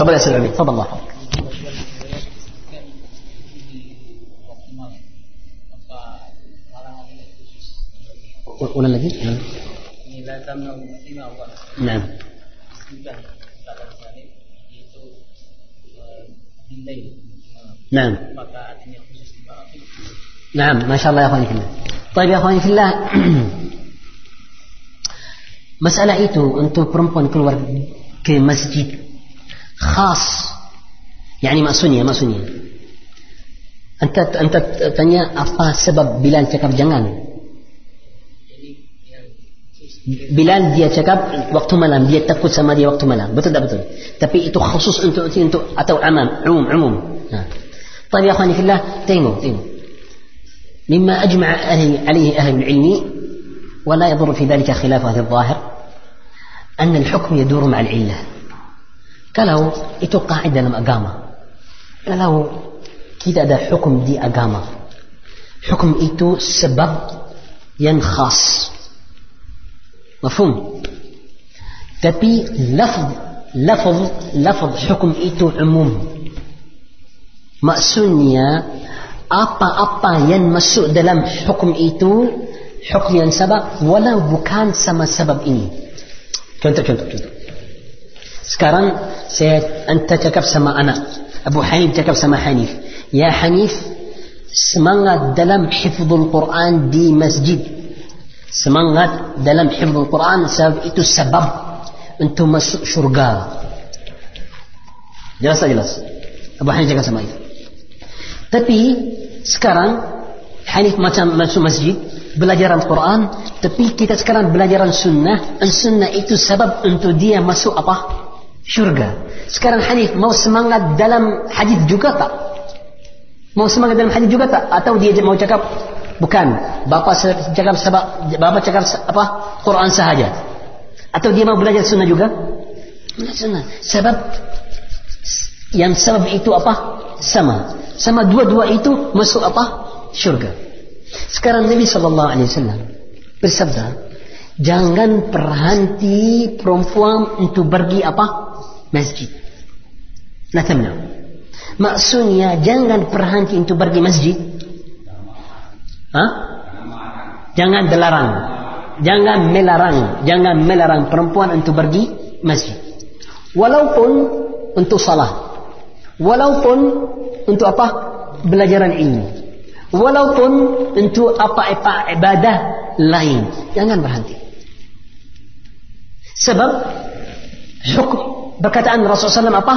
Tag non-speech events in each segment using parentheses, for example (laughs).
تفضل يا سيد العميد تفضل الله. يحفظك ولا الذي؟ نعم. نعم. نعم. نعم. ما شاء الله يا أخواني في الله. طيب يا أخواني في الله. (clears throat) مسألة إيتو. أنتو برمبون كل ورد كمسجد خاص. يعني ما سني ما سني أنت أنت تانيا أفا سبب بلال تكب جنان. بلال دي تكب وقت ملام دي تكوت سما دي وقت ملام بتد بتد تبي إتو خصوص أنتو أنتو أنتو أتو عمام عموم عموم. طيب يا أخواني في الله تيمو تيمو. مما أجمع عليه أهل العلم ولا يضر في ذلك خلاف هذا الظاهر أن الحكم يدور مع العلة. Kalau itu قاعدة dalam agama kalau kita ada hukum di agama hukum itu sebab yang khas مفهوم tapi lafz lafz lafz hukum itu umum maksudnya apa-apa yang masuk dalam hukum itu hukum yang sebab walau bukan sama sebab ini contoh contoh contoh sekarang saya anta cakap sama anak. Abu Hanif cakap sama Hanif. Ya Hanif semangat dalam hifzul Quran di masjid. Semangat dalam hifzul Quran sebab itu sebab untuk masuk syurga. Jelas jelas? Abu Hanif cakap sama itu tapi sekarang Hanif macam masuk masjid belajar Al-Quran tapi kita sekarang belajar sunnah. Sunnah itu sebab untuk dia masuk apa syurga sekarang Hanif mau semangat dalam hadis juga tak mau semangat dalam hadis juga tak atau dia mau cakap Bukan. Bapa cakap sebab bapa cakap apa? Quran sahaja. Atau dia mau belajar sunnah juga? Belajar sunnah. Sebab yang sebab itu apa? Sama. Sama dua-dua itu masuk apa? Syurga. Sekarang Nabi sallallahu alaihi wasallam bersabda, jangan berhenti perempuan untuk pergi apa? Masjid. La tamna. Maksudnya jangan berhenti untuk pergi masjid Ha? Jangan dilarang. Jangan melarang. Jangan melarang perempuan untuk pergi masjid. Walaupun untuk salah. Walaupun untuk apa? Belajaran ilmu. Walaupun untuk apa-apa ibadah lain. Jangan berhenti. Sebab hukum perkataan Rasulullah SAW apa?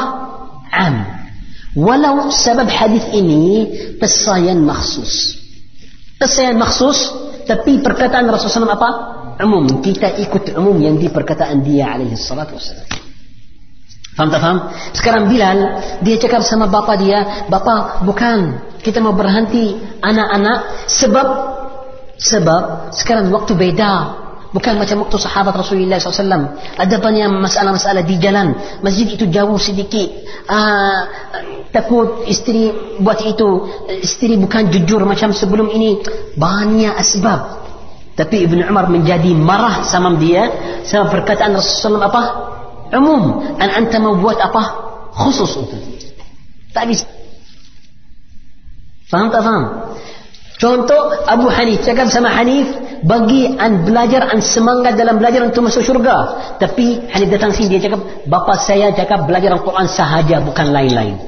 Am. Walau sebab hadis ini pesayan maksus. Pesan maksus tapi perkataan Rasulullah SAW apa? Umum. Kita ikut umum yang di perkataan dia alaihi salatu wassalam. Faham tak faham? Sekarang Bilal, dia cakap sama bapa dia, bapa bukan, kita mau berhenti anak-anak sebab sebab sekarang waktu beda. Bukan macam waktu sahabat Rasulullah SAW. Ada banyak masalah-masalah di jalan. Masjid itu jauh sedikit. Uh, takut istri buat itu. Istri bukan jujur macam sebelum ini. Banyak asbab. Tapi Ibn Umar menjadi marah sama dia. Sama perkataan Rasulullah apa? Umum. Dan anta mau buat apa? Khusus itu. Tak bisa. Faham tak faham? Contoh Abu Hanif cakap sama Hanif bagi an belajar an semangat dalam belajar untuk masuk syurga. Tapi Hanif datang sini dia cakap bapa saya cakap belajar Al-Quran sahaja bukan lain-lain.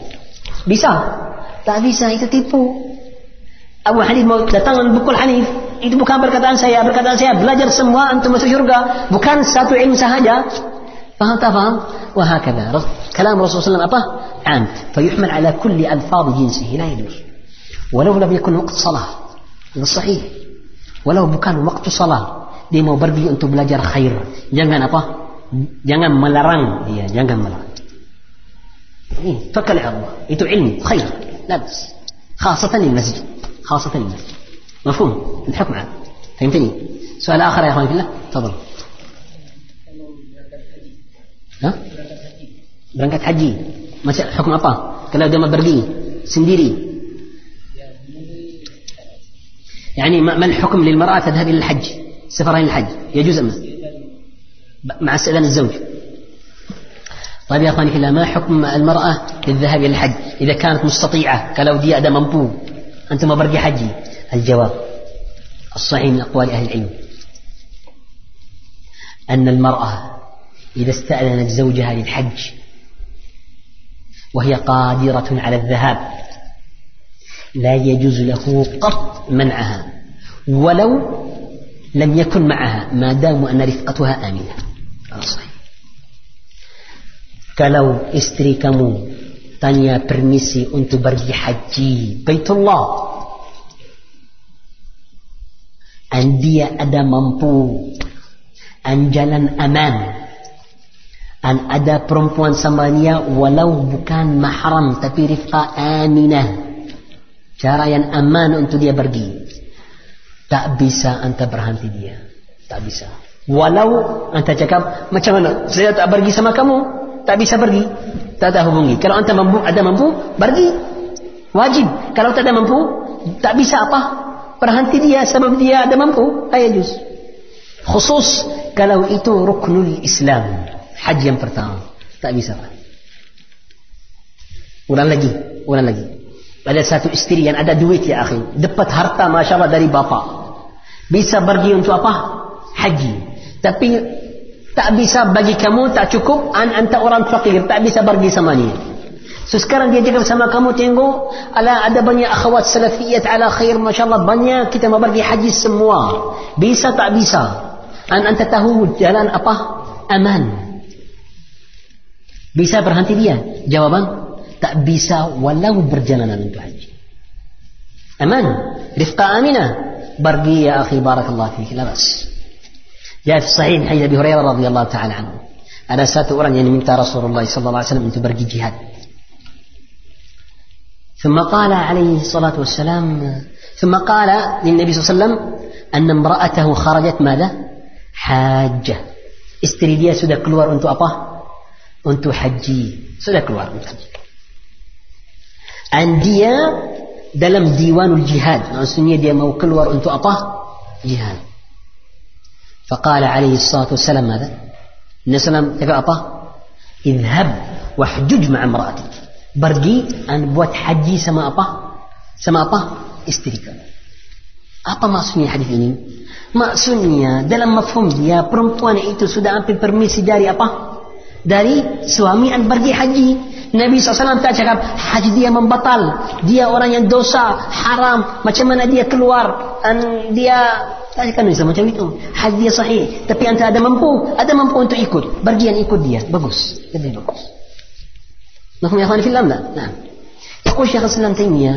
Bisa? Tak bisa itu tipu. Abu Hanif mau datang dan pukul Hanif. Itu bukan perkataan saya. Perkataan saya belajar semua untuk masuk syurga. Bukan satu ilmu sahaja. Faham tak faham? وهكذا كلام رسول الله apa? عام فيحمل على كل ألفاظ جنسه لا يجوز ولو لم يكن وقت صلاة Itu sahih. Walau bukan waktu salat, dia mau pergi untuk belajar khair. Jangan apa? Jangan melarang dia, jangan melarang. Ini fakal Allah. Itu ilmu, khair. لا بس خاصة للمسجد خاصة للمسجد مفهوم الحكم عام فهمتني سؤال آخر يا أخواني في الله تفضل ها berangkat haji macam hukum apa kalau dia mau pergi sendiri يعني ما الحكم للمرأة تذهب إلى الحج؟ إلى الحج. يجوز أم مع استئذان الزوج. طيب يا الله ما حكم المرأة للذهاب إلى الحج؟ إذا كانت مستطيعة كلو دي أدا ممبو أنت ما برقي حجي. الجواب الصحيح من أقوال أهل العلم. أن المرأة إذا استأذنت زوجها للحج وهي قادرة على الذهاب لا يجوز له قط منعها ولو لم يكن معها ما دام أن رفقتها آمنة. آه، كلو استريكم تانيا برميسي أنت برجي حجي بيت الله أن دي أدا ممبو أن جلا أمان أن أدا برمبوان سمانيا ولو بكان محرم تبي رفقة آمنة cara yang aman untuk dia pergi. Tak bisa anda berhenti dia. Tak bisa. Walau anda cakap macam mana? Saya tak pergi sama kamu. Tak bisa pergi. Tak ada hubungi. Kalau anda mampu ada mampu pergi. Wajib. Kalau tak ada mampu tak bisa apa? Berhenti dia sebab dia ada mampu. Tak juz. Khusus kalau itu ruknul Islam. Haji yang pertama. Tak bisa. Ulang lagi. Ulang lagi ada satu istri yang ada duit ya akhi. Dapat harta masya Allah dari bapa. Bisa pergi untuk apa? Haji. Tapi tak bisa bagi kamu tak cukup an anta orang fakir. Tak bisa pergi sama dia. So sekarang dia cakap sama kamu tengok ala ada banyak akhwat salafiyat ala khair masyaallah banyak kita mau pergi haji semua. Bisa tak bisa? An anta tahu jalan apa? Aman. Bisa berhenti dia? Jawaban tak bisa walau berjalanan untuk haji. Aman, rifqa aminah. Bargi ya akhi barakallahu fiik, la. Ya sahih hayy Abi Hurairah radhiyallahu taala anhu. Ada satu orang yang minta Rasulullah sallallahu alaihi wasallam untuk pergi jihad. ثم قال عليه الصلاة والسلام ثم قال للنبي صلى الله عليه وسلم أن امرأته خرجت ماذا حاجة استريديا dia sudah keluar untuk apa حجي haji sudah keluar حجي عندي دلم ديوان الجهاد نعسني دي موكل وانت أطاه جهاد فقال عليه الصلاة والسلام ماذا نسلم كيف أطاه اذهب واحجج مع امرأتك برقي أن بوت حجي سما أطاه سما أطاه استريك اعطى ما سني حديثيني ما سني دلم مفهوم يا برمتواني إيتو سودا أمبي برميسي داري أطاه dari suami dan pergi haji Nabi SAW tak cakap haji dia membatal dia orang yang dosa haram macam mana dia keluar dan dia tak kan bisa macam itu. Hadis dia sahih. Tapi anda ada mampu, ada mampu untuk ikut. Bagian ikut dia. Bagus. Lebih bagus. Mafhum ya khani fillah? Nah. يقول شيخ الإسلام تيمية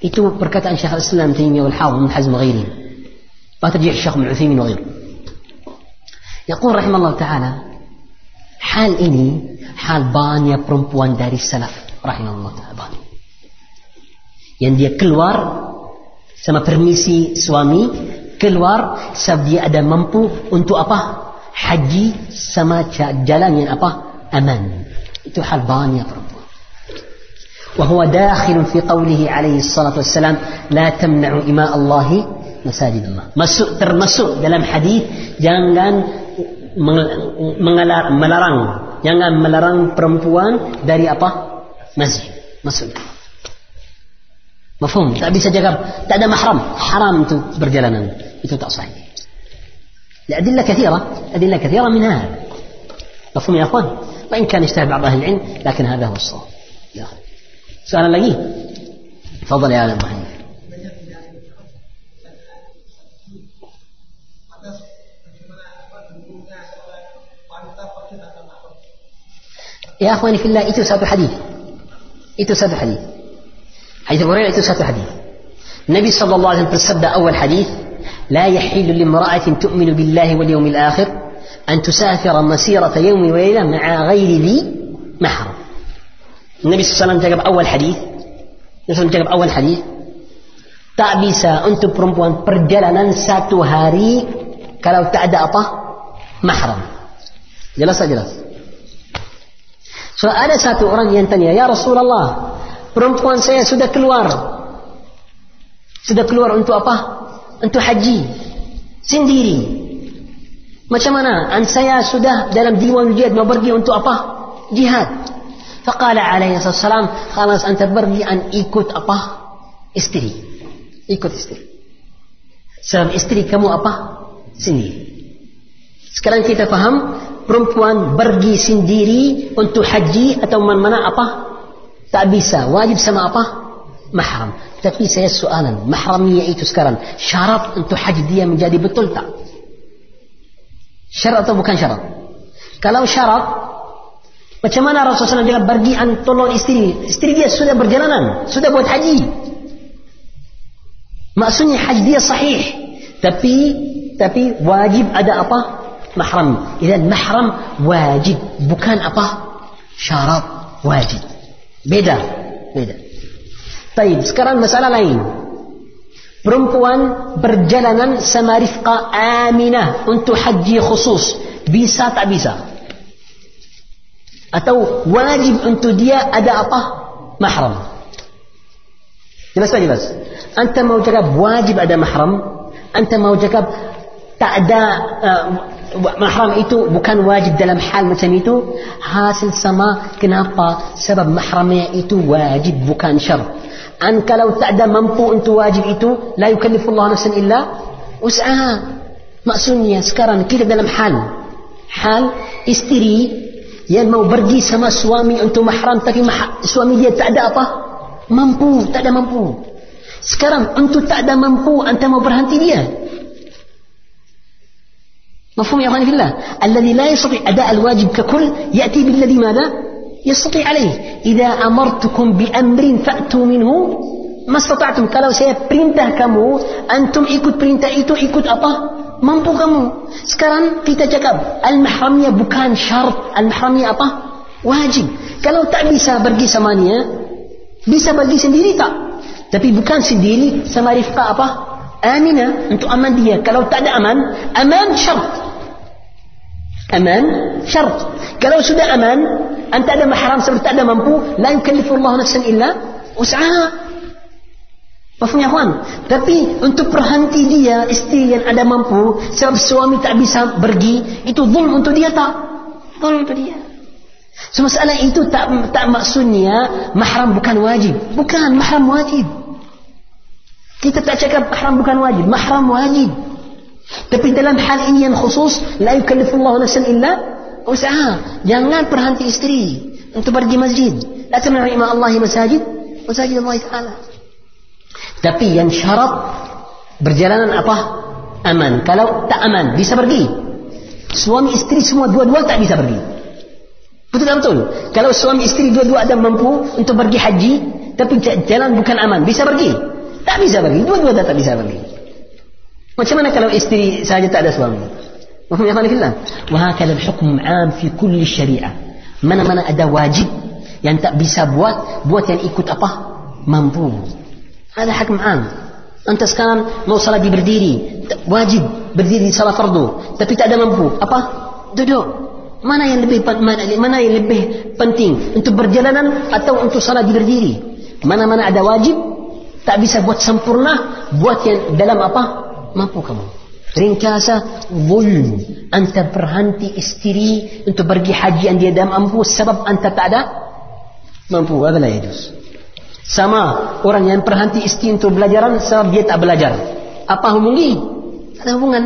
itu perkataan Syekh Islam Taimiyah wal Hafidh Ibn Hazm وغيره ما ترجع الشيخ ابن عثيمين وغيره يقول رحمه الله تعالى حال ini حال banyak perempuan dari salaf رحمه الله تعالى banyak yang dia keluar sama permisi suami keluar sebab dia ada mampu untuk apa? Haji sama jalan yang apa? Aman. Itu hal banyak perempuan. وهو داخل في قوله عليه الصلاة والسلام لا تمنع إماء الله مساجد الله masuk termasuk dalam hadis jangan melarang jangan melarang perempuan dari apa masjid masuk مفهوم tak bisa cakap tak ada mahram haram itu berjalanan itu tak sahih الأدلة كثيرة أدلة كثيرة من هذا مفهوم يا أخوان وإن كان يشتهى بعض أهل العلم لكن هذا هو الصواب سؤال لقي تفضل يا أبو حنيفة يا أخواني في الله itu satu hadis itu satu hadis حديث أبو هريرة itu satu hadis النبي صلى الله عليه وسلم bersabda أول حديث لا يحل لامرأة تؤمن بالله واليوم الآخر أن تسافر مسيرة يوم وليلة مع غير ذي محرم. النبي صلى الله عليه وسلم جاب أول حديث. النبي صلى الله عليه وسلم أول حديث. tak bisa untuk perempuan perjalanan satu hari kalau tak ada apa mahram jelas tak jelas so ada satu orang yang tanya ya Rasulullah perempuan saya sudah keluar sudah keluar untuk apa untuk haji sendiri. Macam mana? An saya sudah dalam diwan jihad mau pergi untuk apa? Jihad. Faqala alaihi wasallam, "Khalas anta pergi an ikut apa? Istri. Ikut istri. Sebab istri kamu apa? Sendiri. Sekarang kita faham perempuan pergi sendiri untuk haji atau mana-mana apa? Tak bisa. Wajib sama apa? Mahram. Tapi saya soalan, mahramnya itu sekarang syarat untuk haji dia menjadi betul tak? Syarat atau bukan syarat? Kalau syarat, macam mana Rasulullah SAW pergi tolong istri? Istri dia sudah berjalanan, sudah buat haji. Maksudnya haji dia sahih. Tapi tapi wajib ada apa? Mahram. Idan mahram wajib. Bukan apa? Syarat wajib. Beda. Beda. Baik, sekarang masalah lain. Perempuan berjalanan sama rifqa aminah untuk haji khusus. Bisa tak bisa? Atau wajib untuk dia ada apa? Mahram. Jelas tak jelas? Anta mau cakap wajib ada mahram? Anta mau cakap tak ada uh, mahram itu bukan wajib dalam hal macam itu? Hasil sama kenapa? Sebab mahramnya itu wajib bukan syarat. An kalau tak ada mampu untuk wajib itu, la yukallifullah nafsan illa usaha. Maksudnya sekarang kita dalam hal hal istri yang mau pergi sama suami untuk mahram tapi mah, suami dia tak ada apa? Mampu, tak ada mampu. Sekarang untuk tak ada mampu anta mau berhenti dia. مفهوم يا أخواني في الله؟ الذي لا يستطيع أداء الواجب ككل يأتي بالذي ماذا؟ يستطيع عليه. إذا أمرتكم بأمر فأتوا منه ما استطعتم. كلاو سي برينته كمو. أنتم إيكوت برينته إيتو إيكوت أبا mampu kamu. Sekarang kita cakap al-mahramnya شرط. المحرمية al-mahramnya apa? Wajib. Kalau tak bisa pergi sama dia, تبي pergi سنديري سما Tapi bukan? Amina untuk aman dia kalau tak ada aman aman syarat aman syarat kalau sudah aman anta ada mahram sebab tak ada mampu la yukallifu Allah nafsan illa usaha Mafhum ya kawan? Tapi untuk perhenti dia istri yang ada mampu sebab suami tak bisa pergi itu zulm untuk dia tak? Zulm untuk dia. So masalah itu tak tak maksudnya mahram bukan wajib. Bukan mahram wajib. Kita tak cakap mahram bukan wajib. Mahram wajib. Tapi dalam hal ini yang khusus la yukallifu Allah nafsan illa usaha. Jangan perhenti istri untuk pergi masjid. La tamna'u ima Allah masajid masajid Allah Taala. Tapi yang syarat berjalanan apa? Aman. Kalau tak aman, bisa pergi. Suami istri semua dua-dua tak bisa pergi. Betul tak betul? Kalau suami istri dua-dua ada mampu untuk pergi haji, tapi jalan bukan aman, bisa pergi? Tak bisa bagi. dua-dua tak bisa bagi. Macam mana kalau istri saja tak ada suami? Wahum ya khalifillah. Wahakala hukum am fi kulli syari'ah. Mana-mana ada wajib yang tak bisa buat, buat yang ikut apa? Mampu. Ada hukum am. Anta sekarang mau salat berdiri, wajib berdiri salat fardu, tapi tak ada mampu. Apa? Duduk. Mana yang lebih mana, mana yang lebih penting untuk berjalanan atau untuk salat berdiri? Mana-mana ada wajib, tak bisa buat sempurna buat yang dalam apa? Mampu kamu. Ringkasa zulm anta berhenti istri untuk pergi haji yang dia dah mampu. Sebab anta tak ada mampu. Adalah yajus sama orang yang berhenti istri untuk belajaran sebab dia tak belajar. Apa hubungi? Ada hubungan.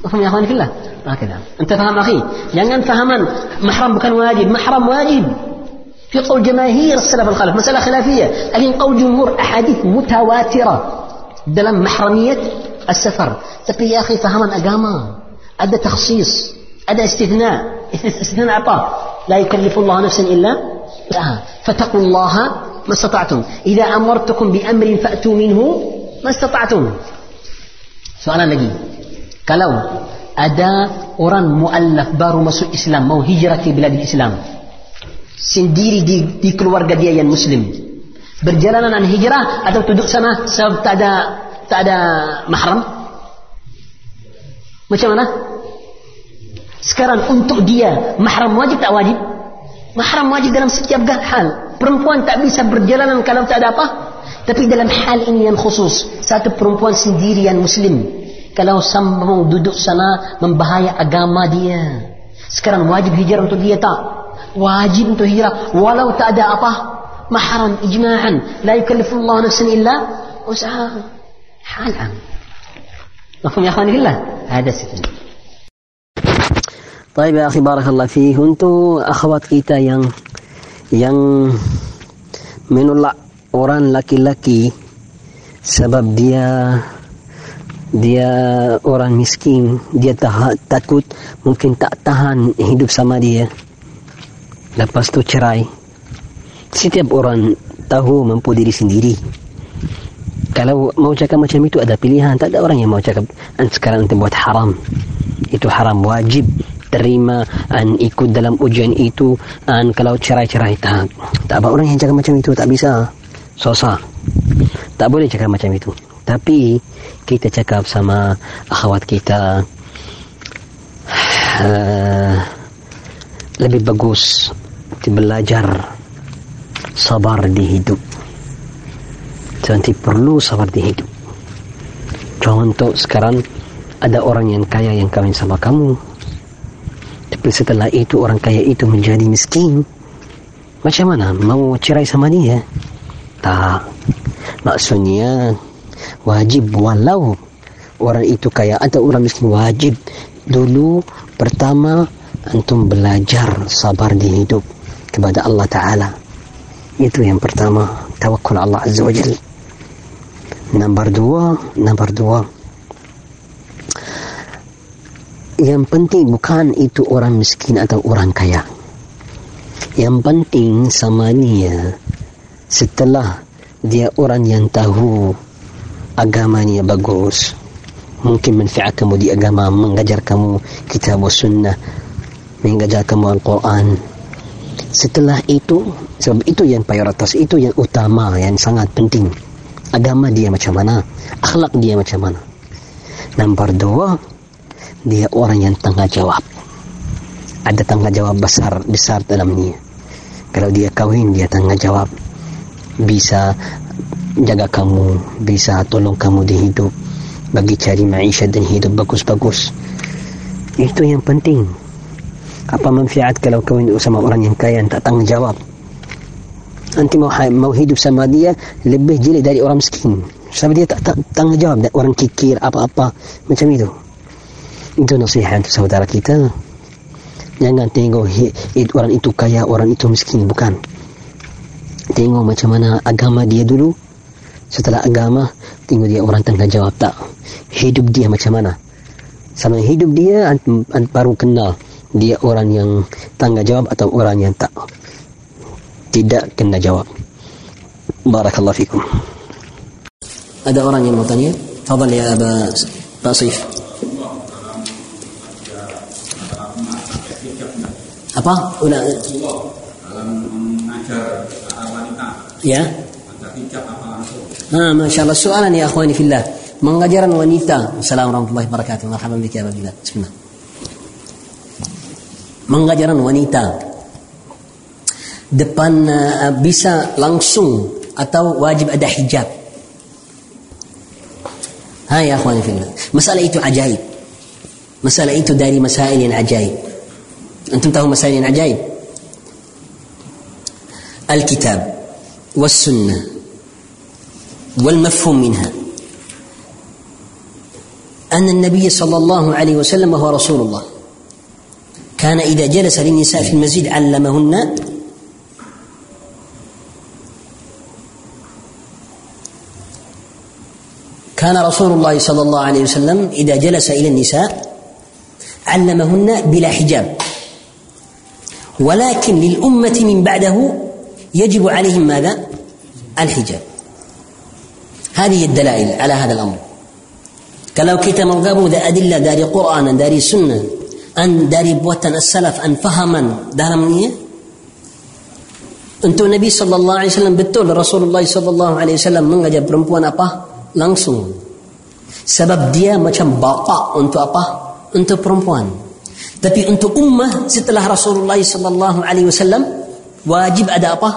Faham ya akhwan fillah? Nah, kita. Faham akhi? Jangan fahaman. Mahram bukan wajib, mahram wajib. في قول جماهير السلف الخلف مسألة خلافية. لكن قول جمهور أحاديث متواترة dalam محرمية؟ السفر. tapi يا أخي فهما أقاما. ada تخصيص. ada استثناء. (laughs) استثناء عطاء لا يكلف الله نفسا إلا فاتقوا الله ما استطعتم. إذا أمرتكم بأمر فأتوا منه ما استطعتم. soalan lagi kalau ada orang muallaf baru masuk mau hijrah ke bilad Islam sendiri di, di keluarga dia yang muslim. Berjalanan hijrah atau duduk sana sebab tak ada tak ada mahram? Macam mana? Sekarang untuk dia mahram wajib tak wajib? Mahram wajib dalam setiap hal. Perempuan tak bisa berjalanan kalau tak ada apa? Tapi dalam hal ini yang khusus satu perempuan sendirian muslim kalau sambung duduk sana membahaya agama dia. Sekarang wajib hijrah untuk dia tak wajib untuk hijrah. Walau tak ada apa mahram ijma'an. La yukallifullahu nafsan illa usaha Halan. mafhum ya akhwani fillah. Ada sitin طيب يا اخي بارك الله فيك انتو اخوات كيتا yang yang menolak orang laki-laki sebab dia dia orang miskin dia tak, takut mungkin tak tahan hidup sama dia lepas tu cerai. Setiap orang tahu mampu diri sendiri. Kalau mau cakap macam itu ada pilihan. Tak ada orang yang mau cakap sekarang nanti buat haram. Itu haram. Wajib terima dan ikut dalam ujian itu. Dan kalau cerai-cerai. Tak. Tak apa orang yang cakap macam itu. Tak bisa. Susah. Tak boleh cakap macam itu. Tapi kita cakap sama akhwat kita uh, (sighs) lebih bagus belajar sabar di hidup. Nanti perlu sabar di hidup. Contoh sekarang ada orang yang kaya yang kawin sama kamu. Tapi setelah itu orang kaya itu menjadi miskin. Macam mana? Mau cerai sama dia? Tak. Maksudnya wajib walau orang itu kaya. Atau orang miskin wajib. Dulu pertama antum belajar sabar di hidup kepada Allah Ta'ala. Itu yang pertama tawakul Allah Azza wa Jal. Nombor dua nombor dua. Yang penting bukan itu orang miskin atau orang kaya. Yang penting sama dia setelah dia orang yang tahu agamanya bagus mungkin manfaat kamu di agama mengajar kamu kitab sunnah mengajar kamu Al-Quran setelah itu sebab itu yang prioritas itu yang utama yang sangat penting. Agama dia macam mana? Akhlak dia macam mana? Nombor dua dia orang yang tanggung jawab ada tanggung jawab besar besar dalamnya kalau dia kawin dia tanggung jawab bisa jaga kamu bisa tolong kamu di hidup. Bagi cari maisha dan hidup bagus-bagus. Itu yang penting apa manfaat kalau kawin sama orang yang kaya tak tanggung jawab nanti mau mau hidup sama dia lebih jelek dari orang miskin. Sebab dia tak, tak tanggung jawab orang kikir apa-apa. Macam itu. Itu nasihat saudara kita. Jangan tengok orang itu kaya orang itu miskin. Bukan. Tengok macam mana agama dia dulu. Setelah agama tengok dia orang tanggung jawab tak? Hidup dia macam mana? Sama hidup dia baru kenal dia orang yang tanggung jawab atau orang yang tak tidak kena jawab barakallahu fikum ada orang yang mau tanya fadal ya Aba Basif apa? Udah. Ya. Ah, masya Allah. Soalan ya akhwani fillah. Mengajaran wanita. Assalamualaikum warahmatullahi wabarakatuh. Marhaban bika ya. Bismillah. Mengajaran wanita. Depan uh, bisa langsung atau wajib ada hijab. Hai ya akhwani fillah. Masalah itu ajaib. Masalah itu dari masalah yang ajaib. Antum tahu masalah yang ajaib? Alkitab والسنة والمفهوم منها أن النبي صلى الله عليه وسلم هو رسول الله كان إذا جلس للنساء في المسجد علمهن كان رسول الله صلى الله عليه وسلم إذا جلس إلى النساء علمهن بلا حجاب. ولكن للأمة من بعده يجب عليهم ماذا؟ الحجاب. هذه الدلائل على هذا الأمر. kita menggabung dari adillah dari Quran dan dari sunnah an dari buatan as-salaf an fahaman dalamnya. Untuk Nabi sallallahu alaihi wasallam betul Rasulullah sallallahu alaihi wasallam mengajar perempuan apa? Langsung. Sebab dia macam bapa untuk apa? Untuk perempuan. Tapi untuk ummah setelah Rasulullah sallallahu alaihi wasallam wajib ada apa?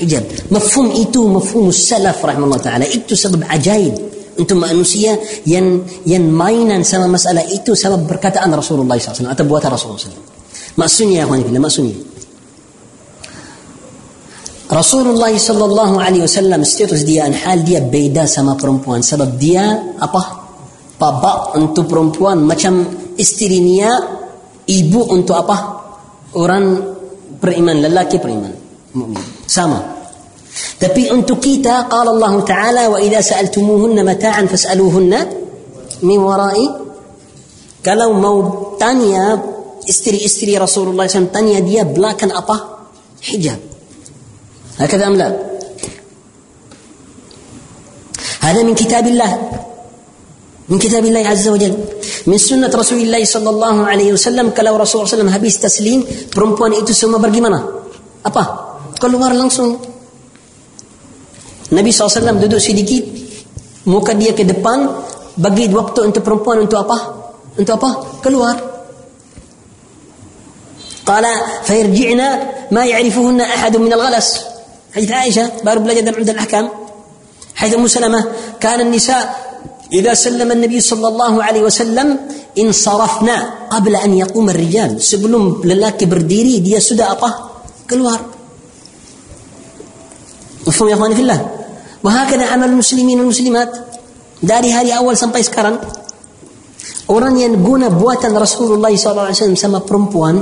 Hijab. Mafhum itu mafhum salaf rahimahullah taala. Itu sebab ajaib untuk manusia yang yang mainan sama masalah itu sebab perkataan Rasulullah SAW atau buatan Rasulullah SAW. Maksudnya ya kawan maksudnya Rasulullah sallallahu alaihi wasallam status dia dan hal dia beda sama perempuan sebab dia apa? Bapa untuk perempuan macam isterinya ibu untuk apa? Orang beriman lelaki beriman. Sama. Tapi untuk kita qala Allah Taala wa idza sa'altumuhunna mata'an fas'aluhunna min wara'i kalau mau tanya istri-istri Rasulullah SAW tanya dia belakang apa? Hijab. هكذا أم لا هذا من كتاب الله من كتاب الله عز وجل من سنة رسول الله صلى الله عليه وسلم kalau Rasulullah SAW habis taslim perempuan itu semua pergi mana apa keluar langsung Nabi SAW duduk sedikit muka dia ke depan bagi waktu untuk perempuan untuk apa? Untuk apa? Keluar. قال فيرجعنا ما يعرفهن أحد من الغلس حديث عائشة بارو بلجة عند الأحكام حيث أم سلمة كان النساء إذا سلم النبي صلى الله عليه وسلم انصرفنا قبل أن يقوم الرجال sebelum lelaki berdiri dia sudah apa? Keluar. مفهوم يا اخواني في الله Wahakadah amal muslimin dan muslimat? Dari hari awal sampai sekarang orang yang guna buatan Rasulullah SAW sama perempuan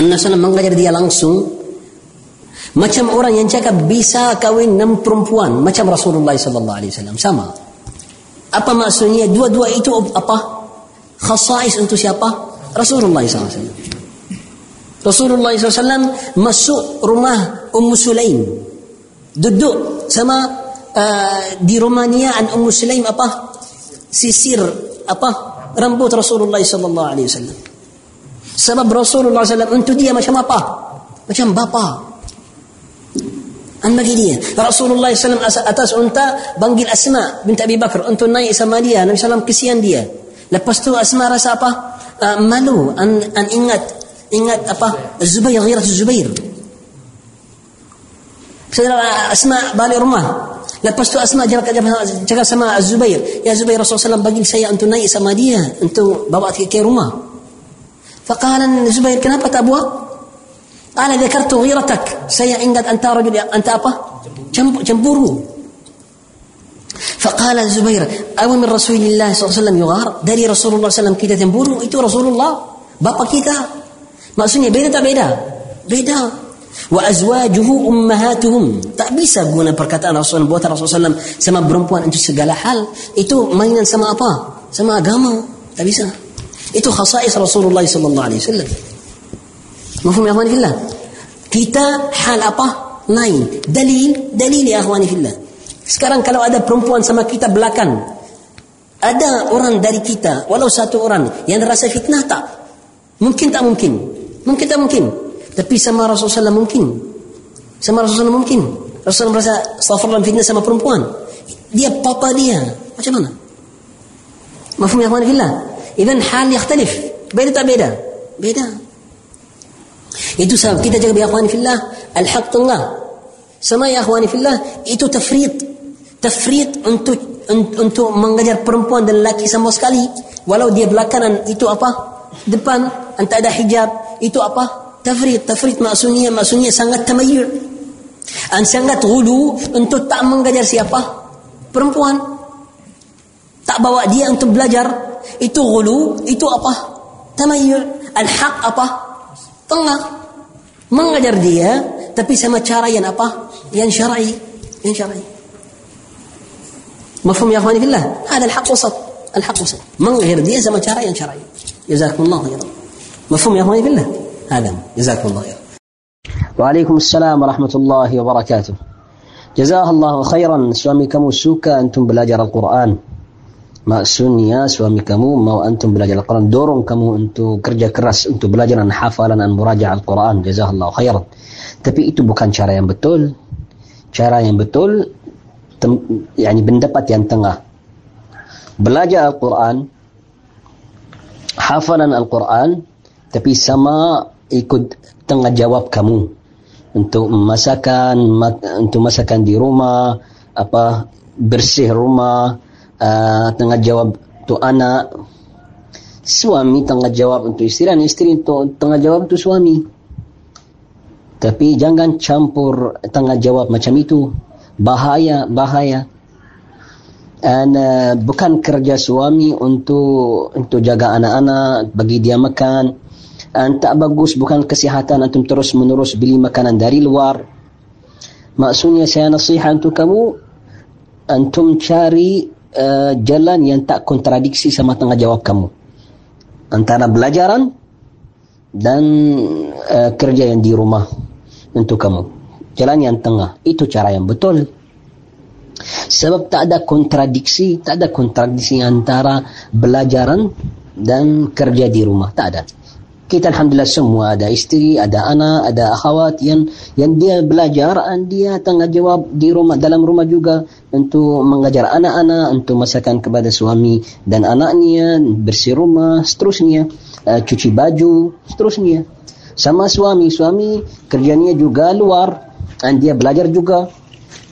Anasalam mengajar dia langsung macam orang yang cakap bisa kawin enam perempuan macam Rasulullah SAW sama. Apa maksudnya? Dua-dua itu apa? Khasais untuk siapa? Rasulullah SAW. Rasulullah SAW masuk rumah Ummu Sulaim. Duduk sama uh, di rumahnya an Ummu Sulaim apa? Sisir apa? Rambut Rasulullah sallallahu alaihi wasallam. Sebab Rasulullah SAW untuk dia macam apa? Macam bapa. An bagi dia. Rasulullah SAW atas unta panggil Asma binti Abi Bakar untuk naik sama dia. Nabi SAW kesian dia. Lepas tu Asma rasa apa? Uh, malu. An, an ingat ingat apa? Zubair, ghirat Zubair. Setelah Asma balik rumah. Lepas tu Asma cakap, cakap sama Zubair. Ya Zubair Rasulullah SAW bagi saya untuk naik sama dia. Untuk bawa ke, ke rumah. Fakalan Zubair kenapa tak buat? أنا ذكرت غيرتك سيعندك أنت رجل أنت أبا جنبورو فقال الزبير أو من رسول الله صلى الله عليه وسلم يغار داري رسول الله صلى الله عليه وسلم كده جنبورو إتو رسول الله بابا كده maksudnya beda tak beda beda wa azwajuhu ummahatuhum. Tak bisa guna perkataan Rasulullah buat Rasulullah SAW sama perempuan untuk segala hal. Itu mainan sama apa? Sama agama. Tak bisa. Itu khasais Rasulullah sallallahu alaihi wasallam. Mafhum ya akhwani fillah? Kita hal apa? Lain. Dalil dalil ya akhwani fillah. Sekarang kalau ada perempuan sama kita belakang ada orang dari kita walau satu orang yang rasa fitnah tak? Mungkin tak mungkin mungkin tak mungkin, mungkin, tak mungkin tapi sama Rasulullah mungkin sama Rasulullah mungkin Rasulullah merasa astagfirullah fitnah sama perempuan dia papa dia macam mana mafhum ya akhwani fillah idan hal yakhtalif beda tak beda beda Itu sebab kita jaga ya akhwani fillah al-haq. Sama ya akhwani fillah itu tafrid. Tafrid untuk untuk mengajar perempuan dan lelaki sama sekali. Walau dia belakangan itu apa? Depan anta ada hijab itu apa? tafrit tafrit maksudnya maksudnya sangat tamayyu'. dan sangat gulu untuk tak mengajar siapa? Perempuan. Tak bawa dia untuk belajar. Itu gulu itu apa? Tamayyu'. al-haq apa? Tengah. Mengajar dia tapi sama cara yang apa? Yang syar'i. Yang syar'i. Mafhum ya akhwani fillah? Hada al-haq wasat. Al-haq wasat. Mengajar dia sama cara yang syar'i. Jazakumullah khairan. Mafhum ya akhwani fillah? هذا جزاكم الله خيرا وعليكم السلام ورحمة الله وبركاته جزاه الله خيرا suami kamu suka antum belajar Al-Quran maksudnya suami kamu mau antum belajar Al-Quran dorong kamu untuk kerja keras untuk belajar dan hafalan dan muraja Al-Quran jazakallahu khairan tapi itu bukan cara yang betul cara yang betul tem, yani pendapat yang tengah belajar Al-Quran hafalan Al-Quran tapi sama ikut tengah jawab kamu untuk masakan untuk masakan di rumah apa bersih rumah uh, tengah jawab untuk anak suami tengah jawab untuk isteri dan isteri untuk tengah jawab untuk suami Tapi jangan campur tengah jawab macam itu. Bahaya, bahaya. Dan uh, bukan kerja suami untuk untuk jaga anak-anak, bagi dia makan. Dan tak bagus, bukan kesihatan antum terus menerus beli makanan dari luar. Maksudnya saya nasihat untuk kamu, antum cari uh, jalan yang tak kontradiksi sama tengah jawab kamu. Antara belajaran dan uh, kerja yang di rumah untuk kamu. Jalan yang tengah. Itu cara yang betul. Sebab tak ada kontradiksi, tak ada kontradiksi antara belajaran dan kerja di rumah. Tak ada. Kita Alhamdulillah semua ada istri, ada anak, ada akhwat yang yang dia belajar dan dia tengah jawab di rumah dalam rumah juga untuk mengajar anak-anak, untuk masakan kepada suami dan anaknya, bersih rumah, seterusnya, uh, cuci baju, seterusnya. Sama suami, suami kerjanya juga luar dan dia belajar juga.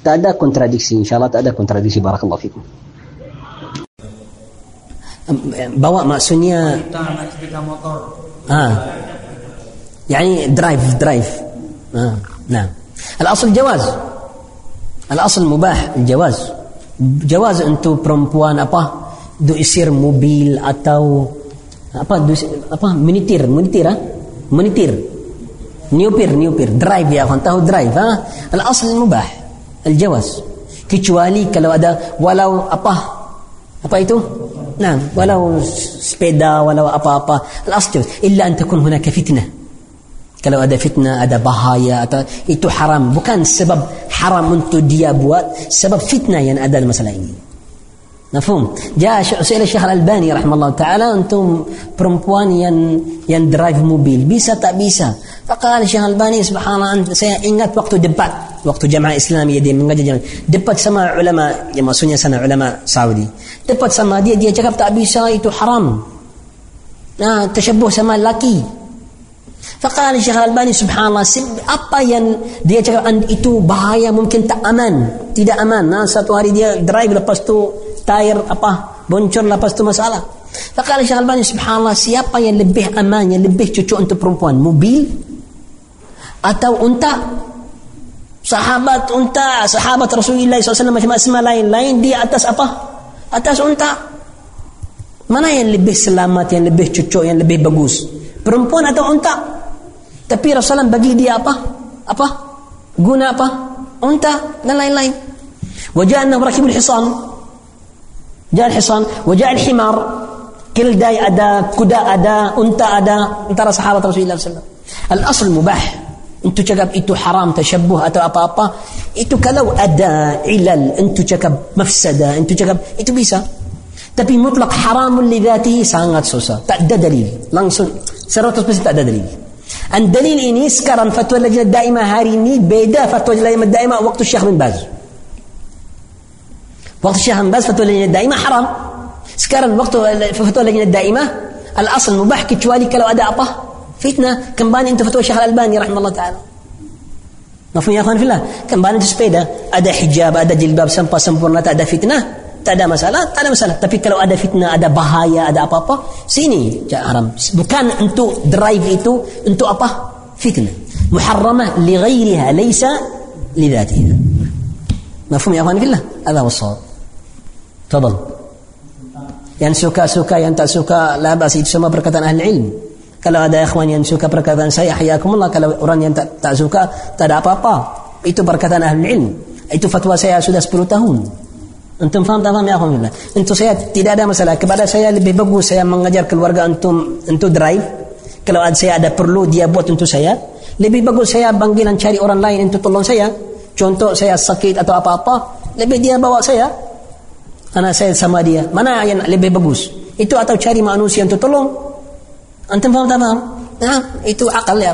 Tak ada kontradiksi insyaallah tak ada kontradiksi. Barakallahu fikum. Bawa maksudnya sepeda motor آه. يعني درايف درايف آه. نعم. الأصل جواز. الأصل مباح الجواز. جواز انتو برومبوان ابا دو يصير موبيل اتاو ابا دو ابا منيتير منيتير ها منيتير نيوبير نيوبير درايف يا اخوان تاو درايف ها الاصل مباح الجواز كتشوالي كلو ادا ولو ابا ابا ايتو نعم ولو سبيدا ولو أبا أبا الأصل إلا أن تكون هناك فتنة. كلو ada فتنة ada بهايا atau itu haram bukan sebab haram untuk dia buat sebab fitnah yang ada نفهم جاء سئل الشيخ الألباني رحمه الله تعالى أنتم برمبوان ين درايف موبيل. بيسا تا فقال الشيخ الألباني سبحان الله سينغت وقت دبات. وقت جمع إسلامي يدي من جمع دبات سما علماء يا سنة علماء سعودي. tepat sama dia dia cakap tak bisa itu haram. Ha, nah tersyabuh sama lelaki. فقال Syekh Al-Albani subhanallah apa yang dia cakap itu bahaya mungkin tak aman. Tidak aman. Nah satu hari dia drive lepas tu tayar apa boncor lepas tu masalah. فقال Syekh Al-Albani subhanallah siapa yang lebih aman yang lebih cocok untuk perempuan? Mobil atau unta? Sahabat unta sahabat Rasulullah SAW macam asma lain-lain dia atas apa? atas unta mana yang lebih selamat yang lebih cocok yang lebih bagus perempuan atau unta tapi Rasulullah bagi dia apa apa guna apa unta dan lain-lain wajah annahu rakibul hisan جاء الحصان وجاء الحمار كلداي أدا كدا أدا أنت أدا ترى صحابة رسول الله صلى الله عليه وسلم الأصل مباح انتو cakap itu haram tashabbuh atau apa-apa itu kalau ada ilal انتو cakap mafsada انتو cakap itu bisa tapi mutlak haramun li dhatihi sangat susah tak ada dalil langsung 100% tak ada dalil dan dalil ini sekarang fatwa lajnah daimah hari ini beda fatwa lajnah daimah waktu Syekh bin Baz وقت الشيخ بس فتوى اللجنة الدائمة حرام sekarang waktu فتوى اللجنة الدائمة الأصل مباح kecuali kalau ada apa fitnah kembali untuk fatwa Syekh Al-Albani rahimahullah taala. Mafhum ya akhwan fillah. Kembali untuk sepeda. Ada hijab ada jilbab sampai sempurna tak ada fitnah tak ada masalah tak ada masalah. Tapi kalau ada fitnah ada bahaya ada apa-apa sini haram. Bukan untuk drive itu untuk apa? Fitnah. Muharramah li ghairiha laysa li dhatiha. Mafhum ya akhwan fillah? Ada wasal tafadhal. Yang suka-suka yang tak suka la bas itu semua perkataan ahli ilmu kalau ada ikhwan yang suka perkataan saya hayakumullah. Kalau orang yang tak, tak suka tak ada apa-apa. Itu perkataan ahli ilm. Itu fatwa saya sudah 10 tahun. Antum faham tak faham? Ya akhwan billah Untuk saya tidak ada masalah. Kepada saya lebih bagus saya mengajar keluarga untuk untuk drive. Kalau ada saya ada perlu dia buat untuk saya. Lebih bagus saya panggilan cari orang lain untuk tolong saya. Contoh saya sakit atau apa-apa Lebih dia bawa saya. Anak saya sama dia. Mana yang lebih bagus? Itu atau cari manusia untuk tolong antum faham tak faham? Nah, itu akal ya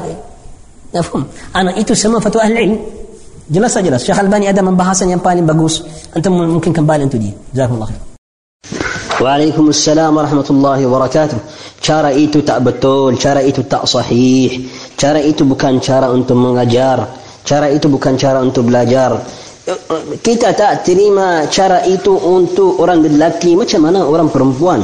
ya faham? Anak itu semua fatwa ahli ilm. Jelas jelas? Syekh Albani ada pembahasan yang paling bagus. Antum mungkin kembali untuk dia. Jazakumullah khair. Waalaikumsalam warahmatullahi wabarakatuh. Cara itu tak betul, cara itu tak sahih. Cara itu bukan cara untuk mengajar. Cara itu bukan cara untuk belajar. Kita tak terima cara itu untuk orang lelaki. Macam mana orang perempuan?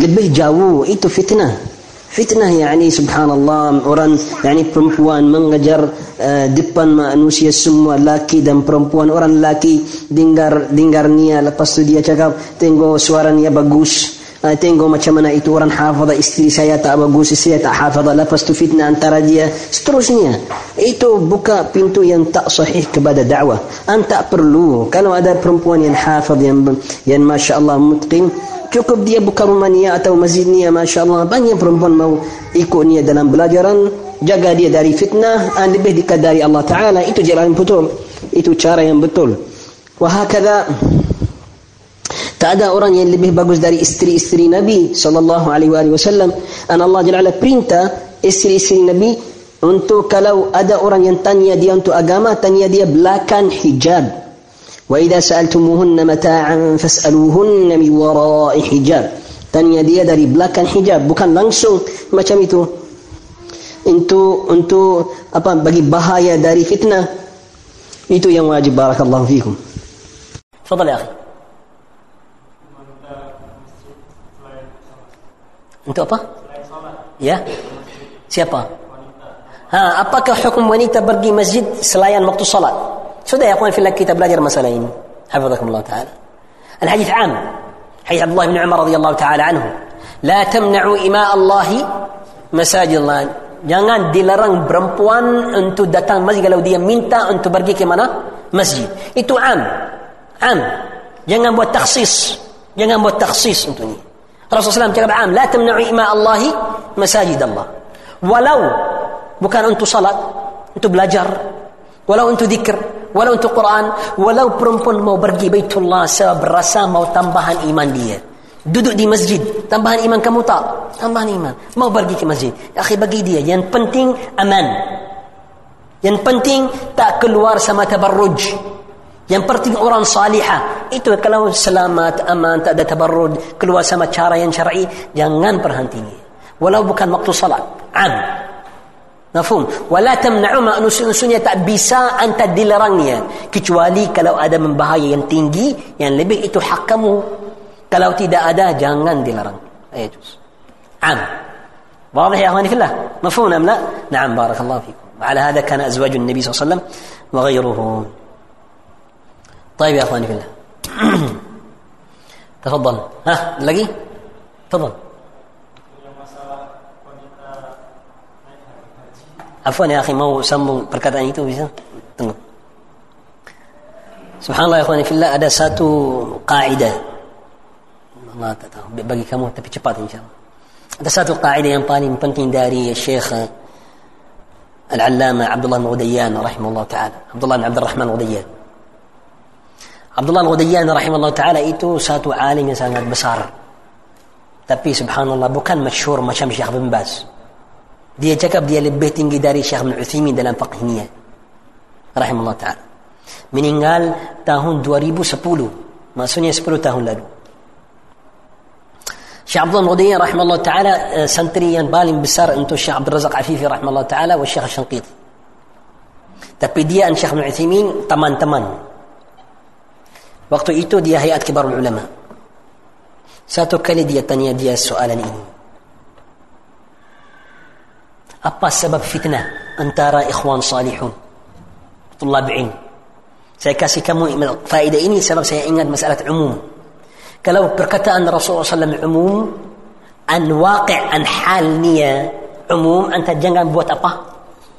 Lebih jauh itu fitnah Fitnah yani subhanallah orang yani perempuan mengejar uh, depan manusia semua laki dan perempuan. Orang laki dengar dengar nia lepas tu dia cakap tengok suara nia bagus uh, tengok macam mana itu orang hafadha istri saya tak bagus istri saya tak hafadha. Lepas tu fitnah antara dia. Seterusnya. Itu buka pintu yang tak sahih kepada dakwah. Anda tak perlu. Kalau ada perempuan yang hafadh yang yang masya Allah mutqin cukup dia buka rumah niat atau masjid niat Masya Allah banyak perempuan mau ikut niat dalam belajaran. Jaga dia dari fitnah dan lebih dekat dari Allah Ta'ala. Itu jalan betul. Itu cara yang betul. Wahakada tak ada orang yang lebih bagus dari istri-istri Nabi sallallahu alaihi wasallam dan Allah Jalla perintah istri-istri Nabi untuk kalau ada orang yang tanya dia untuk agama tanya dia belakang hijab وإذا سألتموهن متاعا فاسألوهن من وراء حجاب tanya dia dari belakang hijab bukan langsung macam itu untuk untuk apa bagi bahaya dari fitnah itu yang wajib barakallahu fikum تفضل يا أخي Untuk apa? Ya. Siapa? Ha, apakah hukum wanita pergi masjid selain waktu salat? Sudah ya kawan fillah kita belajar masalah ini. Hafizakumullah taala. Al-hadis am. Hadis Abdullah bin Umar radhiyallahu taala anhu. La tamna'u ima Allah masajid Allah. Jangan dilarang perempuan untuk datang masjid kalau dia minta untuk pergi ke mana? Masjid. Itu am. Am. Jangan buat taksis. Jangan buat taksis untuk ini. Rasulullah SAW cakap am la tamna'u ima Allah masajid Allah walau bukan untuk salat untuk belajar walau untuk zikr walau untuk Quran walau perempuan mau pergi Baitullah sebab rasa mau tambahan iman dia. Duduk di masjid tambahan iman kamu tak? Tambahan iman. Mau pergi ke masjid akhi bagi dia yang penting aman. Yang penting tak keluar sama tabarruj yang penting orang salihah itu kalau selamat aman tak ada tabarruj keluar sama cara yang syar'i jangan berhenti walau bukan waktu salat am Mafhum? Wala tamna'u ma unsur-unsurnya tak bisa anta dilarangnya kecuali kalau ada membahaya yang tinggi yang lebih itu hak kamu. Kalau tidak ada jangan dilarang. Ayajuz. Am. واضح يا اخواني في الله مفهوم ام لا نعم بارك الله فيكم وعلى هذا كان ازواج النبي صلى الله عليه وسلم وغيره طيب يا أخواني في الله. (coughs) تفضل. ها نلاقي تفضل. عفوا يا أخي ما هو سمو بركات انيتو بيسا سبحان الله يا أخواني في الله قاعدة satu qaida Allah tak tahu bagi kamu tapi cepat insyaallah. Ada satu qaida yang paling penting dari Syekh العلامة عبد الله بن غديان رحمه الله تعالى عبد الله بن عبد الرحمن غديان Abdullah Al-Ghudayyan rahimahullah taala itu satu alim yang sangat besar. Tapi subhanallah bukan masyhur macam Syekh bin Baz. dia cakap dia lebih tinggi dari Syekh bin Uthaymin dalam faqihnya rahimahullah ta'ala. Meninggal tahun 2010 maksudnya 10 tahun lalu. Syekh Abdul Mudiyan rahimahullah ta'ala santri yang paling besar untuk Syekh Abdul Razak Afifi rahimahullah ta'ala wa Syekh Syanqiti tapi dia dan Syekh bin Uthaymin teman-teman waktu itu dia hayat kibar ulama. Satu kali dia tanya dia soalan ini. Apa sebab fitnah antara ikhwan salihun? Tulab ilm saya kasih kamu faedah ini sebab saya ingat masalah umum. Kalau perkataan Rasulullah SAW umum an waqi' an hal niya. Umum anta jangan buat apa?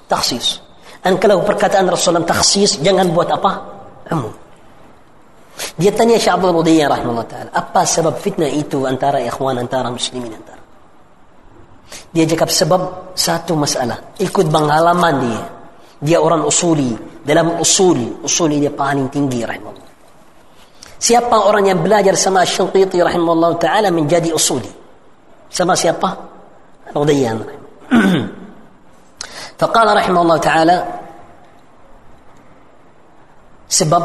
Taksis dan kalau perkataan Rasulullah taksis jangan buat apa? Umum dia tanya Syekh Abdul Budiyah rahimahullah ta'ala apa sebab fitnah itu antara ikhwan antara muslimin antara dia cakap sebab satu masalah. Ikut pengalaman dia. Dia orang usuli. Dalam usul, usuli dia paling tinggi rahimahullah. Siapa orang yang belajar sama Syinqiti rahimahullah ta'ala menjadi usuli? Sama siapa? Rudayyan. فقال رحمه الله تعالى sebab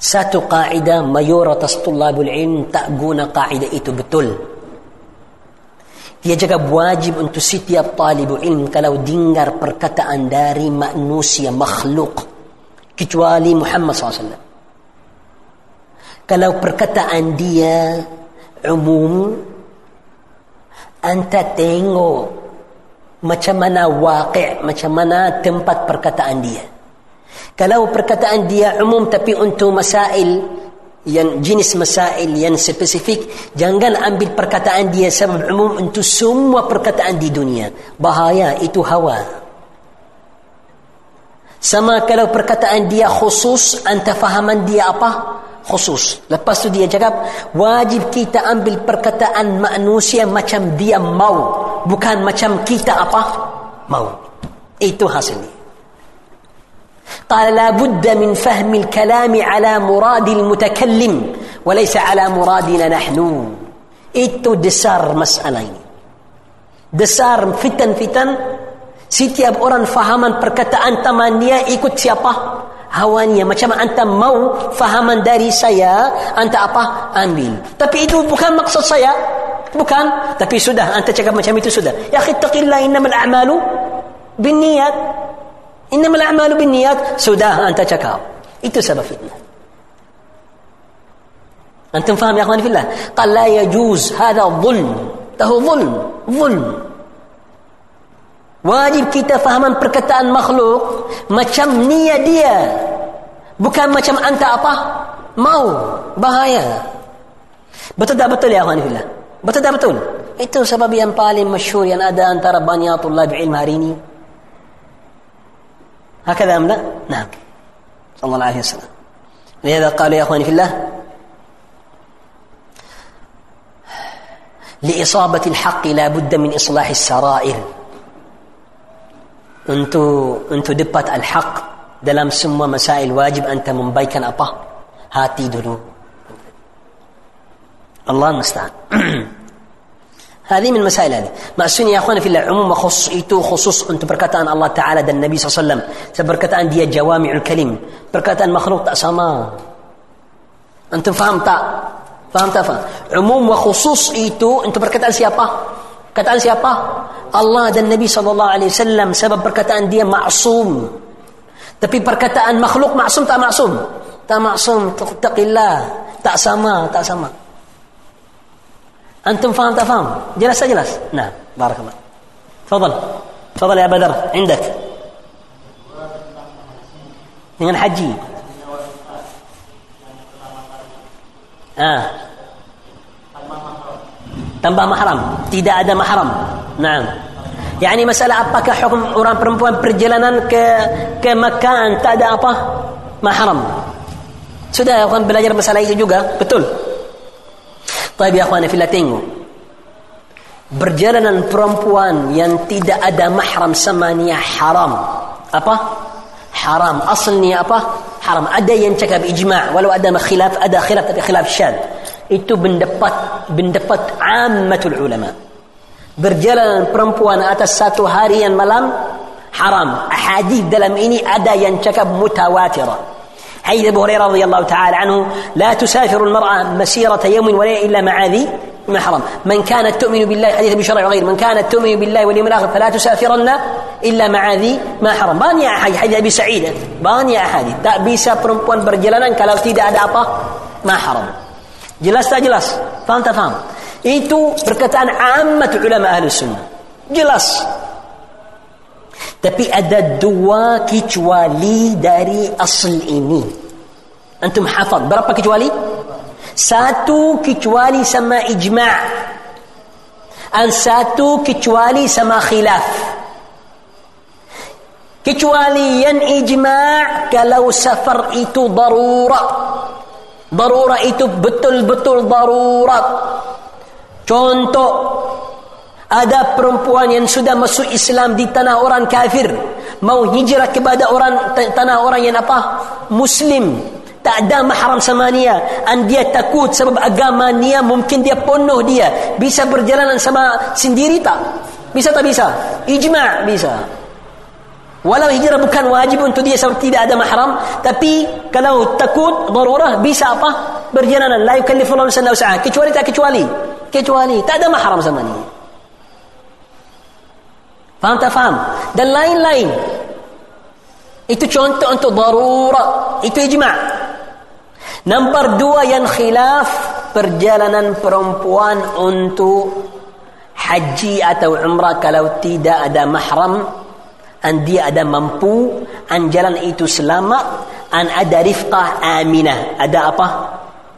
satu kaidah mayoritas tulabul ilm tak guna kaidah itu betul dia jaga wajib untuk setiap talibu ilmu kalau dengar perkataan dari manusia makhluk kecuali Muhammad SAW. Kalau perkataan dia umum anta tengok macam mana waqi' macam mana tempat perkataan dia kalau perkataan dia umum tapi untuk masail yang jenis masail yang spesifik jangan ambil perkataan dia sebab umum untuk semua perkataan di dunia. Bahaya itu hawa. Sama kalau perkataan dia khusus anta fahaman dia apa? Khusus. Lepas tu dia cakap wajib kita ambil perkataan manusia macam dia mau bukan macam kita apa? Mau. Itu hasilnya قال لا بد من فهم الكلام على مراد المتكلم وليس على مرادنا نحن itu dasar masalah ini dasar fitan-fitan setiap orang fahaman perkataan teman dia ikut siapa hawanya macam anta mau fahaman dari saya anta apa ambil tapi itu bukan maksud saya bukan tapi sudah anta cakap macam itu sudah ya akhi taqillah innamal a'malu binniyat Innamal a'malu binniyat sudah anta cakap. Itu sebab fitnah. Antum faham ya akhwani fillah? Qal la yajuz hadha dhulm. Tahu dhulm, dhulm. Wajib kita fahaman perkataan makhluk macam niat dia. Bukan macam anta apa? Mau bahaya. Betul tak betul ya akhwani fillah? Betul tak betul? Itu sebab yang paling masyhur yang ada antara banyak tulab ilmu hari ini. هكذا أم لا؟ نعم. صلى الله عليه وسلم. لهذا قال يا أخواني في الله لإصابة الحق لا بد من إصلاح السرائر. أنتو أنتو دبت الحق دلم سمو مسائل واجب أنت من بيكن أبا. هاتي دلو. الله المستعان. (clears throat) هذه من المسائل هذه maksudnya ya akhwan fillah umum khusus itu khusus untuk perkataan Allah Ta'ala dan Nabi SAW sebab perkataan dia jawami'ul kalim perkataan makhluk tak sama antum faham tak faham tak faham umum wa khusus itu untuk perkataan siapa perkataan siapa Allah dan Nabi sallallahu alaihi wasallam sebab perkataan dia maksum. Tapi perkataan makhluk maksum tak maksum? Tak maksum, taqillah. Tak sama, tak sama. Faham tak faham? Jelas tak jelas? Nah, barakallah. Fadal. Fadal ya Badar, عندك. Dengan haji. Ah. Tambah mahram. Tidak ada mahram. Naam. Yani masalah apakah hukum orang perempuan perjalanan ke ke Makkah tak ada apa? Mahram. Sudah akan belajar masalah itu juga, betul? Tapi ya akhwan fillah tengok. Berjalanan perempuan yang tidak ada mahram sama dia haram. Apa? Haram. Asalnya apa? Haram. Ada yang cakap ijma' walau ada khilaf, ada khilaf tapi khilaf syad. Itu pendapat pendapat ammatul ulama berjalan perempuan atas satu hari dan malam haram. Hadis dalam ini ada yang cakap mutawatir. حديث ابو هريرة رضي الله تعالى عنه لا تسافر المرأة مسيرة يوم ولا إلا مع ذي محرم من كانت تؤمن بالله حديث أبي شرع وغيره من كانت تؤمن بالله واليوم الآخر فلا تسافرن إلا مع ذي محرم banyak hadis hadis أبي سعيد. banyak hadis tak bisa perempuan berjalanan kalau tidak ada apa mahram jelas tak jelas faham tak faham Itu perkataan amat ulama ahli sunnah. Jelas. Tapi ada dua kecuali dari asal ini. Antum hafad. Berapa kecuali? Satu kecuali sama ijma' dan satu kecuali sama khilaf. Kecuali yang ijma' kalau safar itu darurat. Darurat itu betul-betul darurat. Contoh ada perempuan yang sudah masuk Islam di tanah orang kafir mau hijrah kepada orang tanah orang yang apa? Muslim. Tak ada mahram sama dia. Dan dia takut sebab agama dia mungkin dia penuh dia. Bisa berjalan sama sendiri tak? Bisa tak bisa? Ijma' bisa. Walau hijrah bukan wajib untuk dia sebab tidak ada mahram tapi kalau takut darurah bisa apa? Berjalan la yukallifullahu nafsan kecuali tak kecuali? Kecuali. Tak ada mahram sama ni faham tak faham? Dan lain-lain. Itu contoh untuk darurat itu ijma' nombor dua yang khilaf perjalanan perempuan untuk haji atau umrah kalau tidak ada mahram an dia ada mampu an jalan itu selamat an ada rifqah aminah. Ada apa?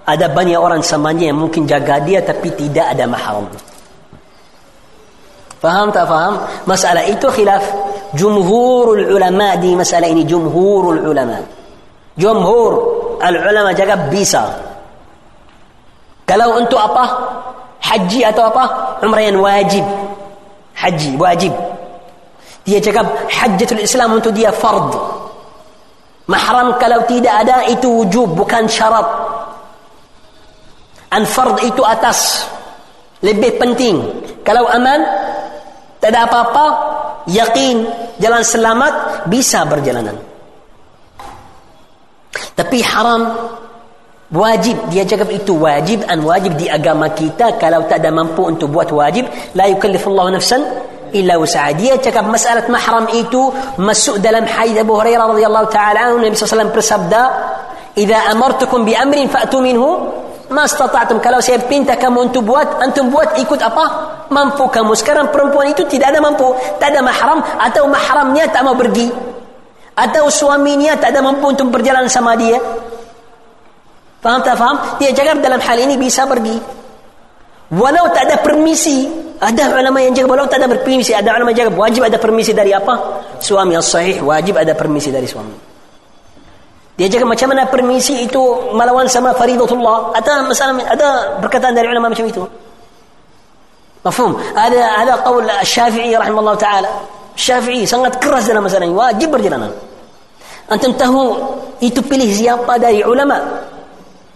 Ada banyak orang samanya yang mungkin jaga dia tapi tidak ada mahram faham tak faham? Masalah itu khilaf. Jumhurul ulama di masalah ini. Jumhurul ulama. Jumhur. Al ulama jaga bisa. Kalau untuk apa? Haji atau apa? Umrah yang wajib. Haji wajib. Dia cakap hajjatul Islam untuk dia fard. Mahram kalau tidak ada itu wujub bukan syarat. An fard itu atas. Lebih penting. Kalau aman tak ada apa-apa, yakin jalan selamat bisa berjalanan. Tapi haram wajib dia cakap itu wajib dan wajib di agama kita kalau tak ada mampu untuk buat wajib la yukallifullahu nafsan illa usaha. Dia cakap masalah mahram itu masuk dalam hadis Abu Hurairah radhiyallahu taala Nabi sallallahu bersabda, "Idza amartukum bi amrin fa'tu minhu ma istata'tum." Kalau saya pinta kamu untuk buat, antum buat ikut apa? Mampu kamu. Sekarang perempuan itu tidak ada mampu, tak ada mahram atau mahramnya tak mau pergi. Atau suaminya tak ada mampu untuk berjalan sama dia. Faham tak faham? Dia cakap dalam hal ini bisa pergi. Walau tak ada permisi, ada ulama yang jaga walau tak ada permisi, ada ulama yang jaga wajib ada permisi dari apa? Suami yang sahih wajib ada permisi dari suami. Dia jaga macam mana permisi itu melawan sama faridatullah. Ada masalah ada perkataan dari ulama macam itu. Mafhum? Ada ada qaul Syafi'i rahimahullah taala. Syafi'i sangat keras dalam masalah ini. Wajib berjalanan. Antum tahu itu pilih siapa dari ulama?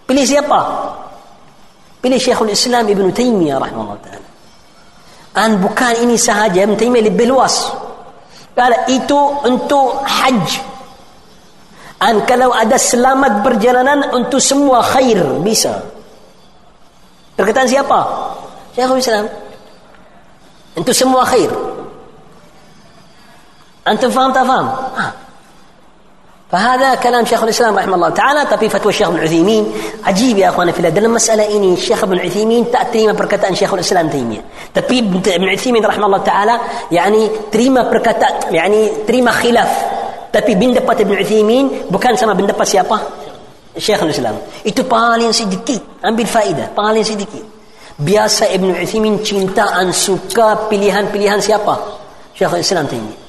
Pilih siapa? Pilih Syekhul Islam Ibn Taymiyah rahimahullah ta'ala. An bukan ini sahaja Ibn Taymiyah lebih luas. Kalau itu untuk haj. An kalau ada selamat perjalanan untuk semua khair bisa. Perkataan siapa? Syekhul Islam. Untuk semua khair. Antum faham tak faham? Ha. فهذا كلام شيخ الاسلام رحمه الله تعالى tapi fatwa Syekh Ibn Uthaymin ajib ya akhwan fillah dalam masalah ini Syekh Ibn Uthaymin tak terima perkataan Syekh Islam Taimiyah tapi Ibn Uthaymin rahimahullah taala yani terima perkataan yani terima khilaf tapi pendapat Ibn Uthaymin bukan sama pendapat siapa Syekh Islam itu paling sedikit ambil faedah paling sedikit biasa Ibn Uthaymin cintaan suka pilihan-pilihan siapa Syekh Islam Taimiyah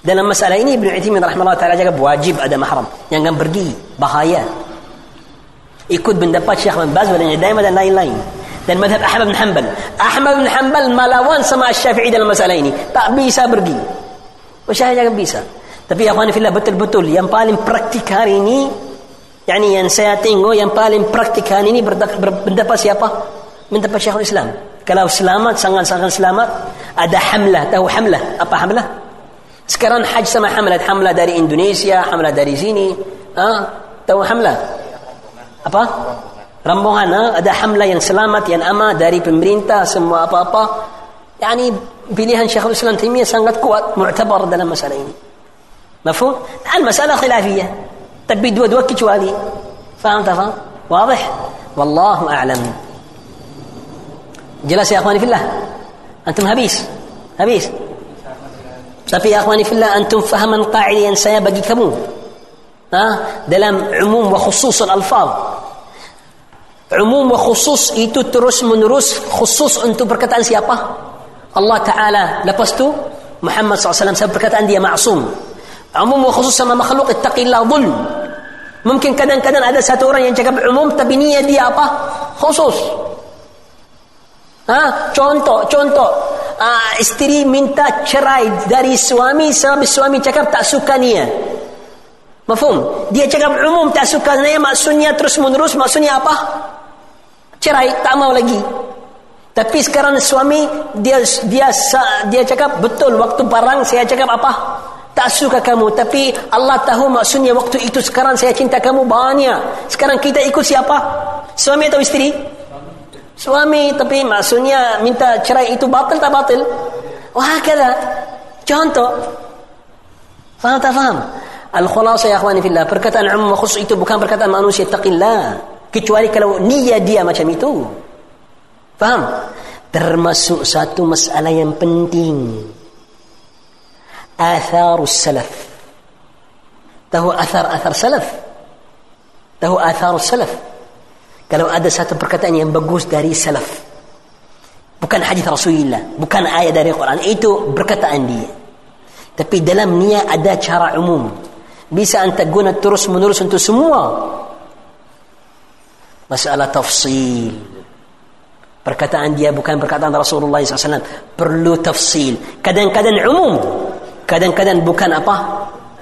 dalam masalah ini Ibn Uthaymin rahimahullah ta'ala jaga wajib ada mahram. Jangan pergi. Bahaya. Ikut pendapat Syekh bin Baz dan Daimah dan lain-lain. Dan madhab Ahmad bin Hanbal. Ahmad bin Hanbal malawan sama Syafi'i dalam masalah ini. Tak bisa pergi. Syafi'i jangan bisa. Tapi ya Allah betul-betul yang paling praktik hari ini yani yang saya tengok yang paling praktik hari ini berpendapat siapa? Pendapat Syekhul Islam. Kalau selamat, sangat-sangat selamat, ada hamlah. Tahu hamlah? Apa hamlah? Sekarang haji sama hamlat hamlah dari Indonesia, hamlah dari sini. Ha? Tahu hamlah? Apa? Rombongan. Ha? Ada hamlah yang selamat, yang aman dari pemerintah, semua apa-apa. Yani pilihan Syekhul Islam Taimiyah sangat kuat, mu'tabar dalam masalah ini. Mafhum? Al-masalah khilafiyah. Tapi dua-dua kecuali. Faham tak faham? Wadih? Wallahu a'lam. Jelas ya akhwani fillah? Antum habis? Habis? Tapi ya akhwani fillah antum fahaman qa'idah yang saya bagi kamu. Ha? Dalam umum wa khusus al-alfaz. Umum wa khusus itu terus menerus khusus untuk perkataan siapa? Allah Ta'ala. Lepas tu Muhammad SAW saya perkataan dia ma'asum. Umum khusus sama makhluk ittaqillah dhulm. Mungkin kadang-kadang ada satu orang yang cakap umum tapi niat dia apa? Khusus. Ha? Contoh, contoh uh, isteri minta cerai dari suami sebab suami cakap tak suka dia. Mafhum? Dia cakap umum tak suka dia maksudnya terus menerus maksudnya apa? Cerai, tak mau lagi. Tapi sekarang suami dia dia dia cakap betul waktu parang saya cakap apa? Tak suka kamu tapi Allah tahu maksudnya waktu itu sekarang saya cinta kamu banyak. Sekarang kita ikut siapa? Suami atau isteri? Suami tapi maksudnya minta cerai itu batal tak batal? Wah kata. Contoh. Faham tak faham? Al-khulasa ya akhwani fillah. Perkataan umum khusus itu bukan perkataan manusia taqillah. Kecuali kalau niat dia macam itu. Faham? termasuk satu masalah yang penting atharus salaf tahu athar-athar salaf? Tahu atharus salaf? Kalau ada satu perkataan yang bagus dari salaf bukan hadis Rasulullah bukan ayat dari Quran itu perkataan dia. Tapi dalam niat ada cara umum. Bisa anda guna terus menerus untuk semua. Masalah tafsil. Perkataan dia bukan perkataan Rasulullah SAW perlu tafsil. Kadang-kadang umum kadang-kadang bukan apa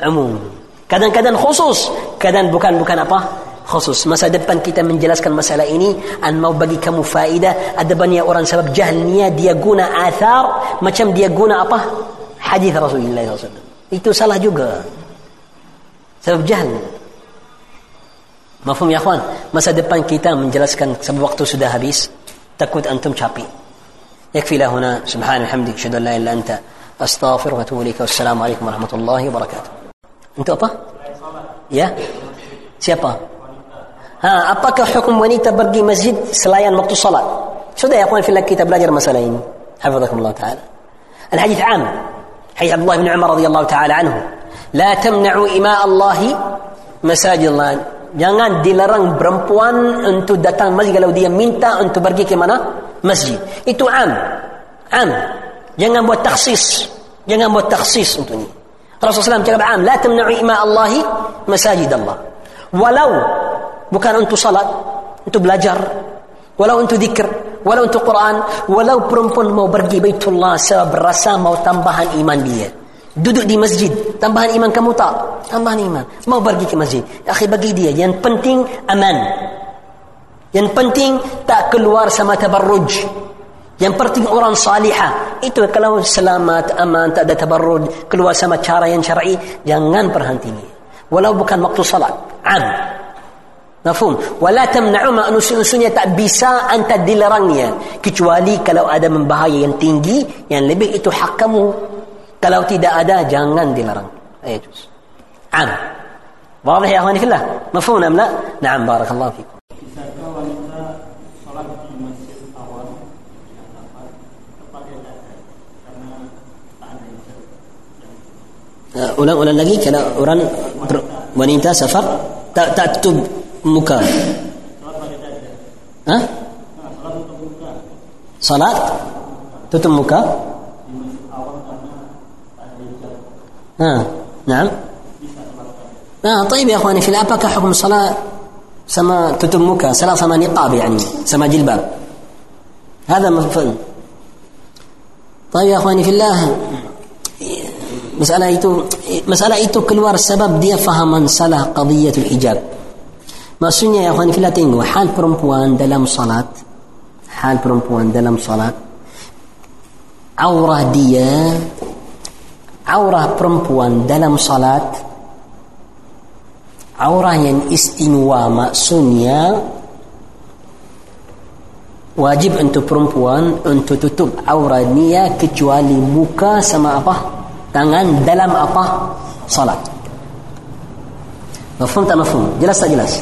umum kadang-kadang khusus kadang bukan bukan apa khusus masa depan kita menjelaskan masalah ini an mau bagi kamu faedah ada banyak orang sebab jahilnya dia guna athar macam dia guna apa hadis Rasulullah SAW itu salah juga sebab jahil Mafhum ya akhwan? Masa depan kita menjelaskan sebab waktu sudah habis. Takut antum capek. يكفي له هنا سبحان الحمد أشهد أن لا إله إلا أنت أستغفر وأتوب إليك والسلام عليكم ورحمة الله وبركاته أنتوا apa? Ya? Siapa? Ha, apakah hukum wanita pergi masjid selain waktu salat? Sudah ya akhwan fillah kita belajar masalah ini. حفظكم الله تعالى. الحديث عام. حديث عبد الله بن عمر رضي الله تعالى عنه. لا تمنعوا إماء الله مساجد الله jangan dilarang perempuan untuk datang masjid kalau dia minta untuk pergi ke mana? Masjid. Itu am. Am. Jangan buat taksis. Jangan buat taksis untuk ini. Rasulullah SAW cakap am. La tamna'u ima Allahi masajid Allah. Walau bukan untuk salat, untuk belajar, walau untuk zikr, walau untuk Quran, walau perempuan mau pergi Baitullah sebab rasa mau tambahan iman dia. duduk di masjid tambahan iman kamu tak tambahan iman mau pergi ke masjid akhi bagi dia yang penting aman yang penting tak keluar sama tabarruj yang penting orang salihah itu kalau selamat aman tak ada tabarruj keluar sama cara yang syar'i jangan berhenti walau bukan waktu salat am Mafhum? Wala tamna'u ma unsur-unsurnya tak bisa anta dilarangnya kecuali kalau ada membahaya yang tinggi yang lebih itu hak kamu Kalau tidak ada jangan dilarang. يجوز. عام. واضح يا اخواني في الله؟ مفهوم ام لا؟ نعم بارك الله فيكم. Ulang-ulang lagi kalau orang wanita safar tak tak tutup muka. Hah? Salat tutup muka? ها نعم آه طيب يا إخواني في الاباك حكم الصلاة سما تتمك صلاة سما نقاب يعني سما جلباب هذا مفهوم طيب يا إخواني في الله masalah itu masalah itu keluar sebab dia fahaman salah qadiyatul hijab maksudnya ya khuan kita tengok hal perempuan dalam salat hal perempuan dalam salat aurah dia aurah perempuan dalam salat aurah yang istinwa maksudnya wajib untuk perempuan untuk tutup aurah dia kecuali muka sama apa? Tangan dalam apa? Salat mafhum tak mafhum? Jelas tak jelas?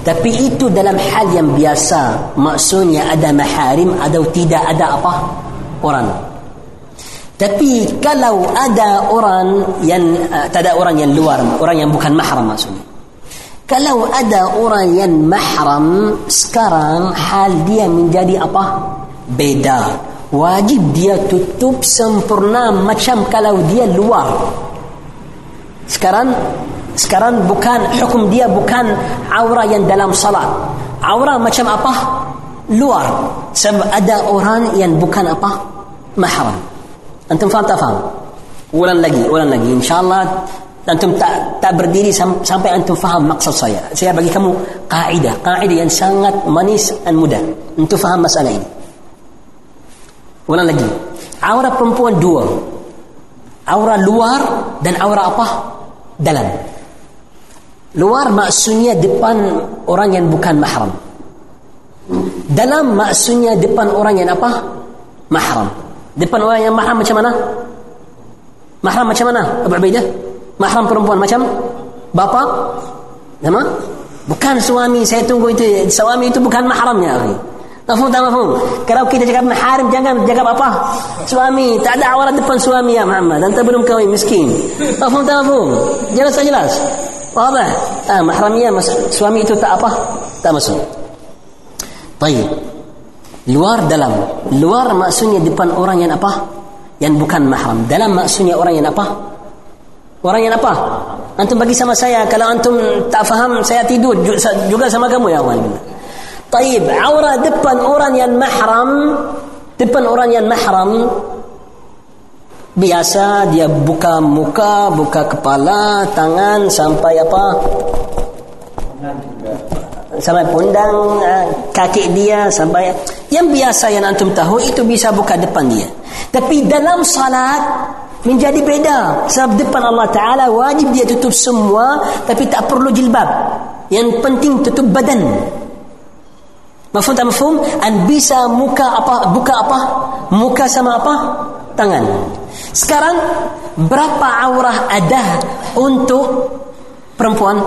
Tapi itu dalam hal yang biasa. Maksudnya ada maharim atau tidak ada apa? Orang. Tapi kalau ada orang yang tak ada orang yang luar, orang yang bukan mahram maksudnya. Kalau ada orang yang mahram sekarang hal dia menjadi apa? Beda. Wajib dia tutup sempurna macam kalau dia luar. Sekarang sekarang bukan hukum dia bukan aura yang dalam salat. Aura macam apa? Luar. Sebab ada orang yang bukan apa? Mahram. Antum faham tak faham? Ulang lagi, ulang lagi. InsyaAllah antum tak tak berdiri sampai antum faham maksud saya. Saya bagi kamu kaidah, kaidah yang sangat manis dan mudah untuk faham masalah ini. Ulang lagi. Aura perempuan dua. Aura luar dan aura apa? Dalam. Luar maksudnya depan orang yang bukan mahram. Dalam maksudnya depan orang yang apa? Mahram. Depan orang yang mahram macam mana? Mahram macam mana? Abu Ubaidah? Mahram perempuan macam bapa? Nama? Bukan suami saya tunggu itu suami itu bukan mahramnya akhi. Mafhum tak mafhum? Kalau kita cakap maharim jangan cakap apa? Suami, tak ada aurat depan suami ya Muhammad. Anta belum kahwin miskin. Mafhum tak mafhum? Jelas tak jelas? Tak? Ah, mahramiyah mas- suami itu tak apa? Tak masuk. Baik. Luar dalam. Luar maksudnya depan orang yang apa? Yang bukan mahram. Dalam maksudnya orang yang apa? Orang yang apa? Antum bagi sama saya. Kalau antum tak faham, saya tidur ju- juga sama kamu ya Allah. Taib, aura depan orang yang mahram, depan orang yang mahram, biasa dia buka muka, buka kepala, tangan sampai apa? Sampai pundang eh, kaki dia sampai yang biasa yang antum tahu itu bisa buka depan dia. Tapi dalam salat menjadi beda. Sebab depan Allah Taala wajib dia tutup semua tapi tak perlu jilbab. Yang penting tutup badan. Mafhum tak mafhum? An bisa muka apa? Buka apa? Muka sama apa? Tangan. Sekarang berapa aurah ada untuk perempuan?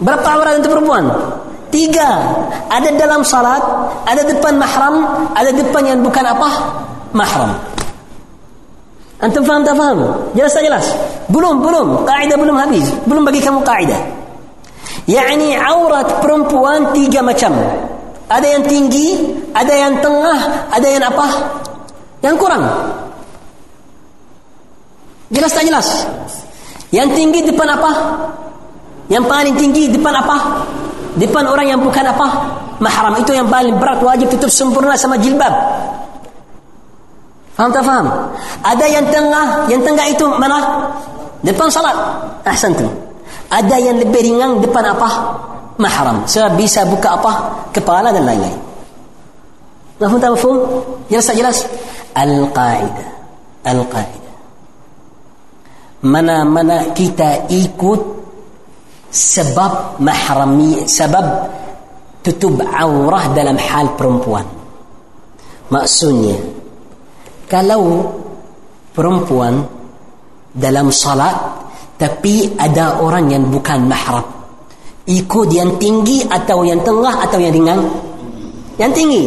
Berapa aurah untuk perempuan? Tiga. Ada dalam salat, ada depan mahram, ada depan yang bukan apa? Mahram. Antum faham tak faham? Jelas tak jelas? Belum, belum. Kaidah belum habis. Belum bagi kamu kaidah. Yani aurat perempuan tiga macam. Ada yang tinggi, ada yang tengah, ada yang apa? Yang kurang. Jelas tak jelas? Yang tinggi depan apa? Yang paling tinggi depan apa? Depan orang yang bukan apa? Mahram. Itu yang paling berat wajib tutup sempurna sama jilbab. Faham tak faham? Ada yang tengah, yang tengah itu mana? Depan salat. Ahsantum. Ada yang lebih ringan depan apa? Mahram. Sebab bisa buka apa? Kepala dan lain-lain. Mafhum tak mafhum? Jelas tak jelas? Al-Qa'idah. Al-Qa'idah. Mana-mana kita ikut sebab mahrami, sebab tutup aurah dalam hal perempuan. Maksudnya, kalau perempuan dalam salat tapi ada orang yang bukan mahram. Ikut yang tinggi atau yang tengah atau yang ringan? Yang tinggi.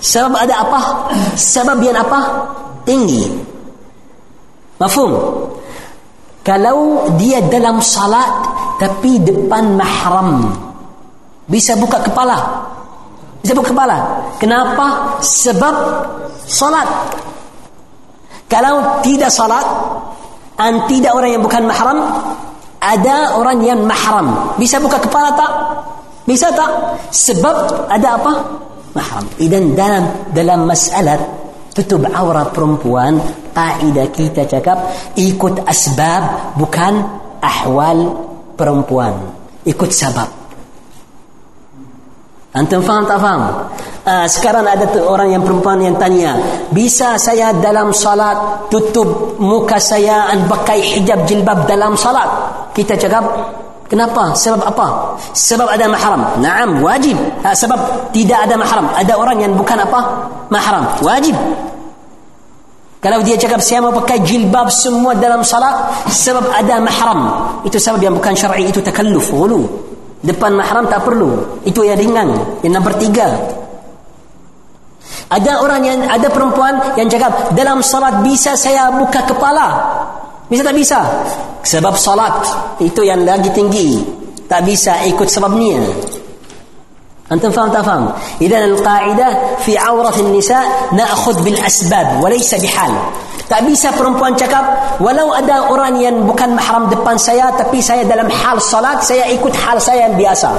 Sebab ada apa? Sebab yang apa? Tinggi. Mafhum? Kalau dia dalam salat tapi depan mahram bisa buka kepala? Bisa buka kepala. Kenapa? Sebab salat. Kalau tidak salat tidak orang yang bukan mahram? Ada orang yang mahram. Bisa buka kepala tak? Bisa tak? Sebab ada apa? Mahram. Dan dalam dalam masalah tutup aurat perempuan kaidah kita cakap ikut asbab bukan ahwal perempuan. Ikut sebab Antum faham tak faham? Uh, sekarang ada orang yang perempuan yang tanya, bisa saya dalam salat tutup muka saya dan pakai hijab jilbab dalam salat? Kita cakap, kenapa? Sebab apa? Sebab ada mahram. Naam, wajib. Uh, sebab tidak ada mahram. Ada orang yang bukan apa? Mahram. Wajib. Kalau dia cakap saya mau pakai jilbab semua dalam salat sebab ada mahram. Itu sebab yang bukan syar'i itu takalluf, ghulu. Depan mahram tak perlu. Itu yang ringan. Yang nombor tiga. Ada orang yang, ada perempuan yang cakap, dalam salat bisa saya buka kepala. Bisa tak bisa? Sebab salat. Itu yang lagi tinggi. Tak bisa ikut sebabnya. Antum tak faham? Idan al-qa'idah fi awrat nisa na'khud bil asbab walaysa bihal. Tak bisa perempuan cakap walau ada orang yang bukan mahram depan saya tapi saya dalam hal salat saya ikut hal saya yang biasa.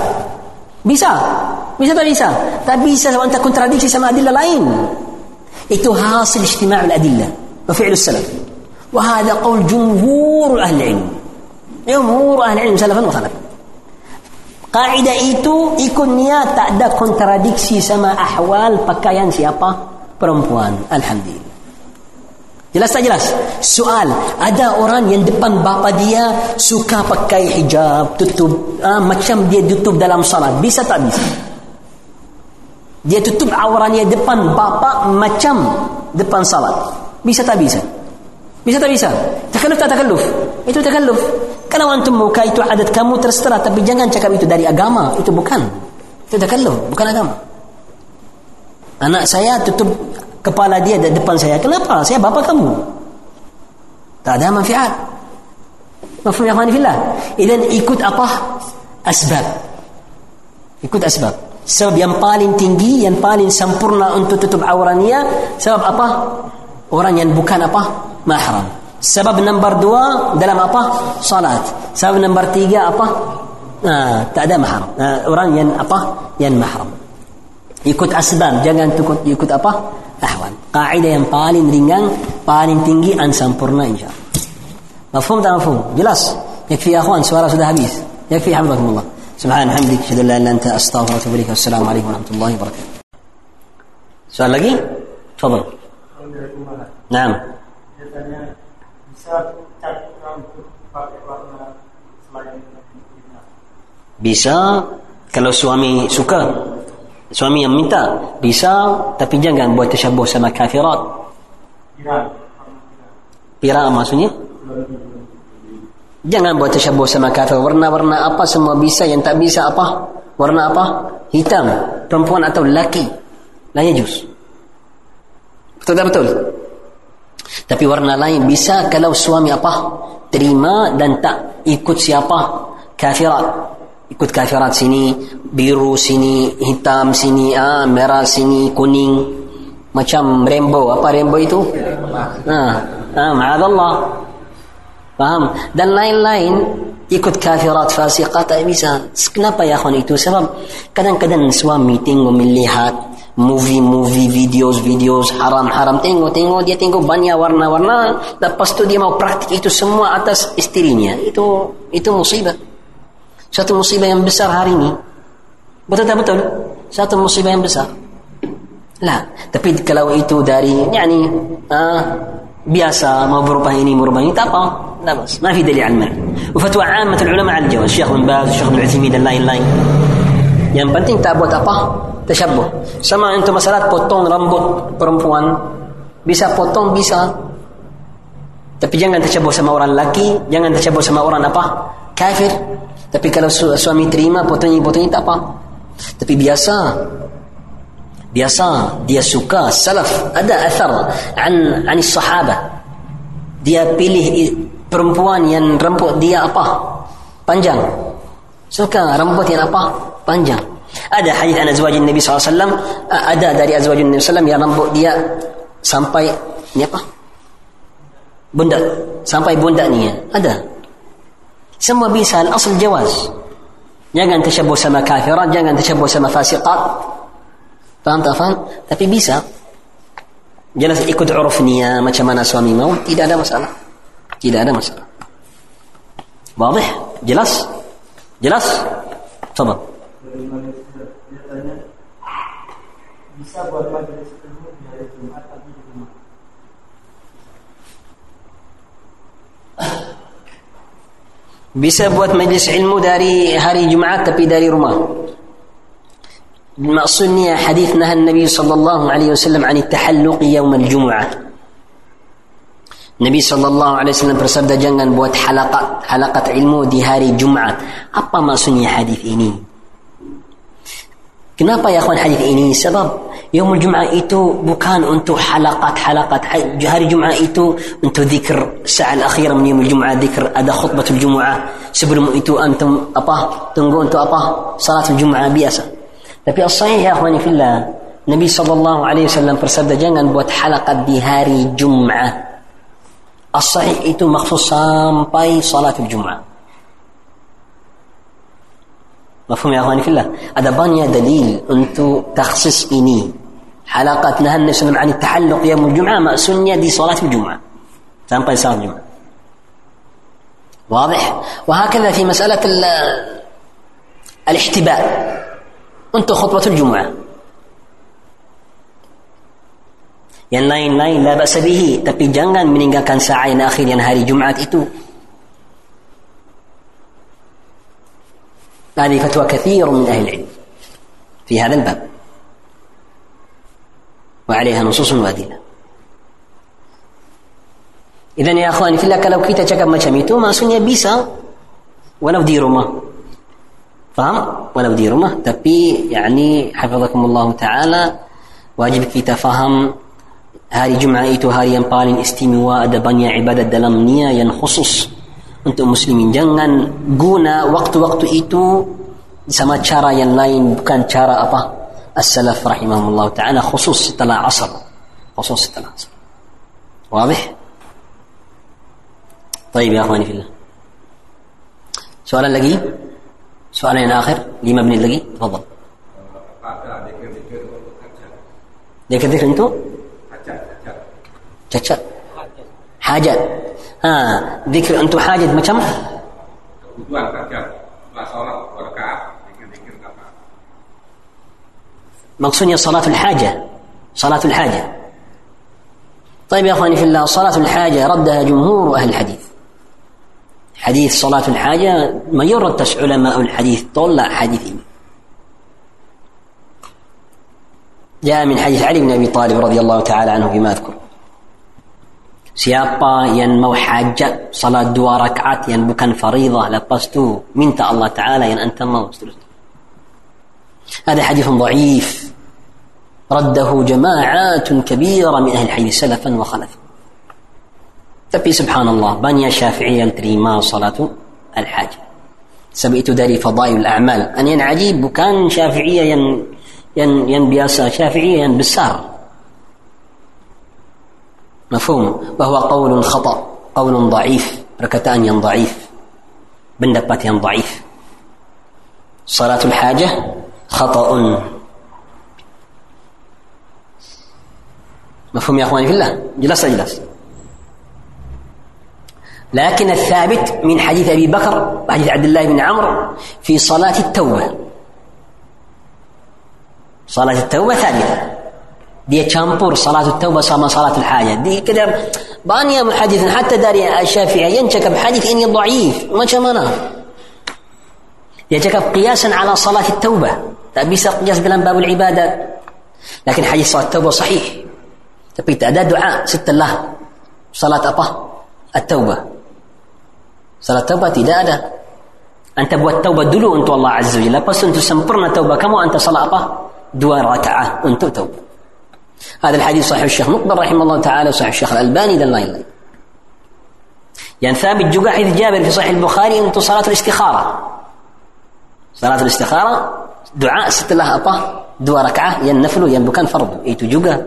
Bisa? Bisa tak bisa? Tak bisa sebab anda kontradiksi sama adillah lain. Itu hasil ijtima' al-adillah wa fi'l salaf. Wa hadha qaul jumhur ahli ilm. Jumhur ahli ilm salafan wa khalaf. Kaidah itu ikutnya tak ada kontradiksi sama ahwal pakaian siapa? Perempuan. Alhamdulillah. Jelas tak jelas? Soal, ada orang yang depan bapa dia suka pakai hijab, tutup, ah, macam dia tutup dalam salat. Bisa tak bisa? Dia tutup auranya depan bapa macam depan salat. Bisa tak bisa? Bisa tak bisa? Takalluf tak takalluf? Itu takalluf. Kalau antum muka itu adat kamu terserah tapi jangan cakap itu dari agama, itu bukan. Itu takalluf, bukan agama. Anak saya tutup kepala dia di depan saya. Kenapa? Saya bapa kamu. Tak ada manfaat. Mafhum ya akhwani fillah. Idan ikut apa? Asbab. Ikut asbab. Sebab yang paling tinggi, yang paling sempurna untuk tutup auratnya, sebab apa? Orang yang bukan apa? Mahram. Sebab nombor dua dalam apa? Salat. Sebab nombor tiga apa? Ha, tak ada mahram. Ha, orang yang apa? Yang mahram. Ikut asbab. Jangan ikut, ikut apa? Ahwan. Kaedah yang paling ringan, paling tinggi, dan sempurna insya Mafhum tak mafhum? Jelas. Yakfi ya akhwan, suara sudah habis. Yakfi hamdulillah. Subhanahu wa ta'ala. Anta astaghfirullah wa Assalamualaikum warahmatullahi wabarakatuh. Soal lagi? Tolong. Assalamualaikum. Naam. Saya tanya bisa kalau suami suka. Suami yang minta. Bisa tapi jangan buat tersyabuh sama kafirat. Pirang. Maksudnya? Jangan buat tersyabuh sama kafir warna-warna apa semua bisa yang tak bisa apa? Warna apa? Hitam. Perempuan atau lelaki. La yajuz betul tak betul tapi warna lain bisa kalau suami apa? Terima dan tak ikut siapa? Kafirat. Ikut kafirat sini biru sini hitam sini ah merah sini kuning. Macam rainbow apa rainbow itu? Ah ah ma'adallah. Faham? Dan lain-lain ikut kafirat fasiqat bisa kenapa ya akhwan itu? Sebab kadang-kadang suami tengok melihat movie-movie videos-videos haram-haram. Tengok-tengok dia tengok banyak warna-warna. Lepas tu dia mau praktik itu semua atas istrinya itu itu musibah. Satu musibah yang besar hari ini. Betul tak betul? Satu musibah yang besar. Lah tapi kalau itu dari yani ah, biasa mau berubah ini berubah ini tak apa لا بأس ما في دليل على المنع وفتوى عامة العلماء على الجواز الشيخ بن باز الشيخ بن عثيمين dan lain-lain yang penting tak buat apa tasyabuh sama untuk masalah potong rambut perempuan bisa potong bisa tapi jangan tasyabuh sama orang lelaki jangan tasyabuh sama orang apa kafir tapi kalau su- suami terima potongnya-potongnya tak apa tapi biasa biasa dia suka salaf ada athar an an sahabah dia pilih perempuan yang rambut dia apa? Panjang. Suka rambut yang apa? Panjang. Ada hadis an azwajin Nabi SAW a- ada dari azwajin Nabi SAW yang rambut dia sampai ni apa? Bundak. Sampai bundak ni ada. Semua bisa al-asl jawaz. Jangan tersyabuh sama kafirat jangan tersyabuh sama fasiqat Paham tak faham? Tapi bisa. Jelas ikut uruf niya macam mana suami mau. Tidak ada masalah. Tidak ada masalah. Wadih? Jelas? Jelas? Sobat. Bisa buat majlis di hari Jumat tapi di rumah. Bisa buat majlis ilmu dari hari Jumat tapi dari rumah. maksudnya hadis nah Nabi sallallahu alaihi wasallam عن التحلق يوم الجمعة Nabi sallallahu alaihi wasallam bersabda jangan buat halakat halakat ilmu di hari Jumaat apa maksudnya hadis ini Kenapa ya akhwan hadis ini? Sebab Yaumul Jum'ah itu bukan untuk halakat-halakat. Hari Jum'ah itu untuk zikr saat akhir min Yaumul Jum'ah, zikr ada khutbatul Jum'ah. Sebelum itu antum apa? Tunggu untuk apa? Salatul Jum'ah biasa. Tapi as-sahih ya akhwani fillah, Nabi sallallahu alaihi wasallam bersabda jangan buat halakat di hari Jum'ah. As-sahih itu maksud sampai salatul Jum'ah. مفهوم يا اخواني في الله هذا بانيا دليل انتو تخصيص اني حلقات نهى النبي صلى الله عليه وسلم عن التحلق يوم الجمعه ما سنيه دي صلاه الجمعه تنقل صلاه الجمعه واضح وهكذا في مساله ال- الاحتباء انتو خطبه الجمعه yang lain-lain la ba'sa bihi tapi jangan meninggalkan sa'a yang akhir yang hari Jumaat itu هذه فتوى كثير من أهل العلم في هذا الباب وعليها نصوص وأدلة إذن يا أخواني في الله kalau kita cakap macam itu maksudnya bisa walau di rumah faham walau di rumah tapi yani hafizakumullah taala wajib kita faham hari Jumaat itu hari yang paling istimewa ada banyak ibadat dalam nia yang khusus untuk muslimin jangan guna waktu-waktu itu sama cara yang lain bukan cara apa as-salaf rahimahullah taala khusus setelah asar khusus setelah asar واضح طيب يا اخواني في الله سؤال lagi سؤالين آخر. لما مبني اللقي تفضل. ذكر ذكر أنتم حاجة حاجات ها ذكر أنتم حاجات مقصود يا صلاة الحاجة. صلاة الحاجة. طيب يا أخواني في الله صلاة الحاجة ردها جمهور أهل الحديث. حديث صلاة الحاجة ما يرد علماء الحديث طلع حديث جاء من حديث علي بن أبي طالب رضي الله تعالى عنه بما أذكر. salat dua rakaat yang bukan faridah lepas tu minta Allah Taala yang anda mau seterusnya. هذا حديث ضعيف. رده جماعات كبيرة من أهل الحديث سلفا وخلفا. tapi subhanallah banyak syafi'i yang terima salatu al-hajah sebab itu dari fadail al-a'mal yang ajib bukan syafi'iyah yang yang yang biasa syafi'iyah yang besar مفهوم وهو قول خطأ قول ضعيف perkataan yang ضعيف pendapat yang ضعيف صلاة الحاجة خطأ مفهوم يا اخواني في الله جلس جلس لكن الثابت من حديث أبي بكر وحديث عبد الله بن عمرو في صلاة التوبة. صلاة التوبة ثابتة. دي تشامبور صلاة التوبة صام صلاة الحاجة. دي كده بانيا محدث حتى داري الشافعي ينشك بحديث إني ضعيف. ما شمنا ينشك قياسا على صلاة التوبة. طيب، تأبيس قياس بلان باب العبادة. لكن حديث صلاة التوبة صحيح. تبيت أداة دعاء ست الله. صلاة أبا. التوبة. Salat taubah tidak ada anta buat taubah dulu untuk Allah Azza wa Jalla lepas untuk sempurna taubah kamu anta salat apa dua rakaat untuk taubah هذا الحديث صحيح الشيخ مقبل رحمه الله تعالى وصحيح الشيخ الألباني dan lain-lain yang ثابت juga hadis Jabir في صحيح البخاري untuk salat الاستخارة salat الاستخارة doa setelah apa dua rakaat yang naflu yang bukan fardu itu juga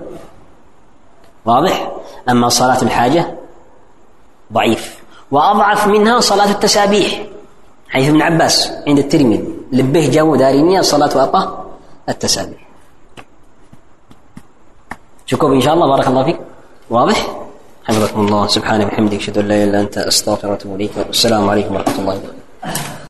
واضح أما صلاة الحاجة ضعيف وأضعف منها صلاة التسابيح حيث ابن عباس عند الترمذي لبه جو دارينيا صلاة أبا التسابيح. شكرا إن شاء الله بارك الله فيك. واضح؟ حفظكم الله سبحانه وبحمدك أشهد أن لا إله إلا أنت أستغفرك وأتوب إليك والسلام عليكم ورحمة الله وبركاته.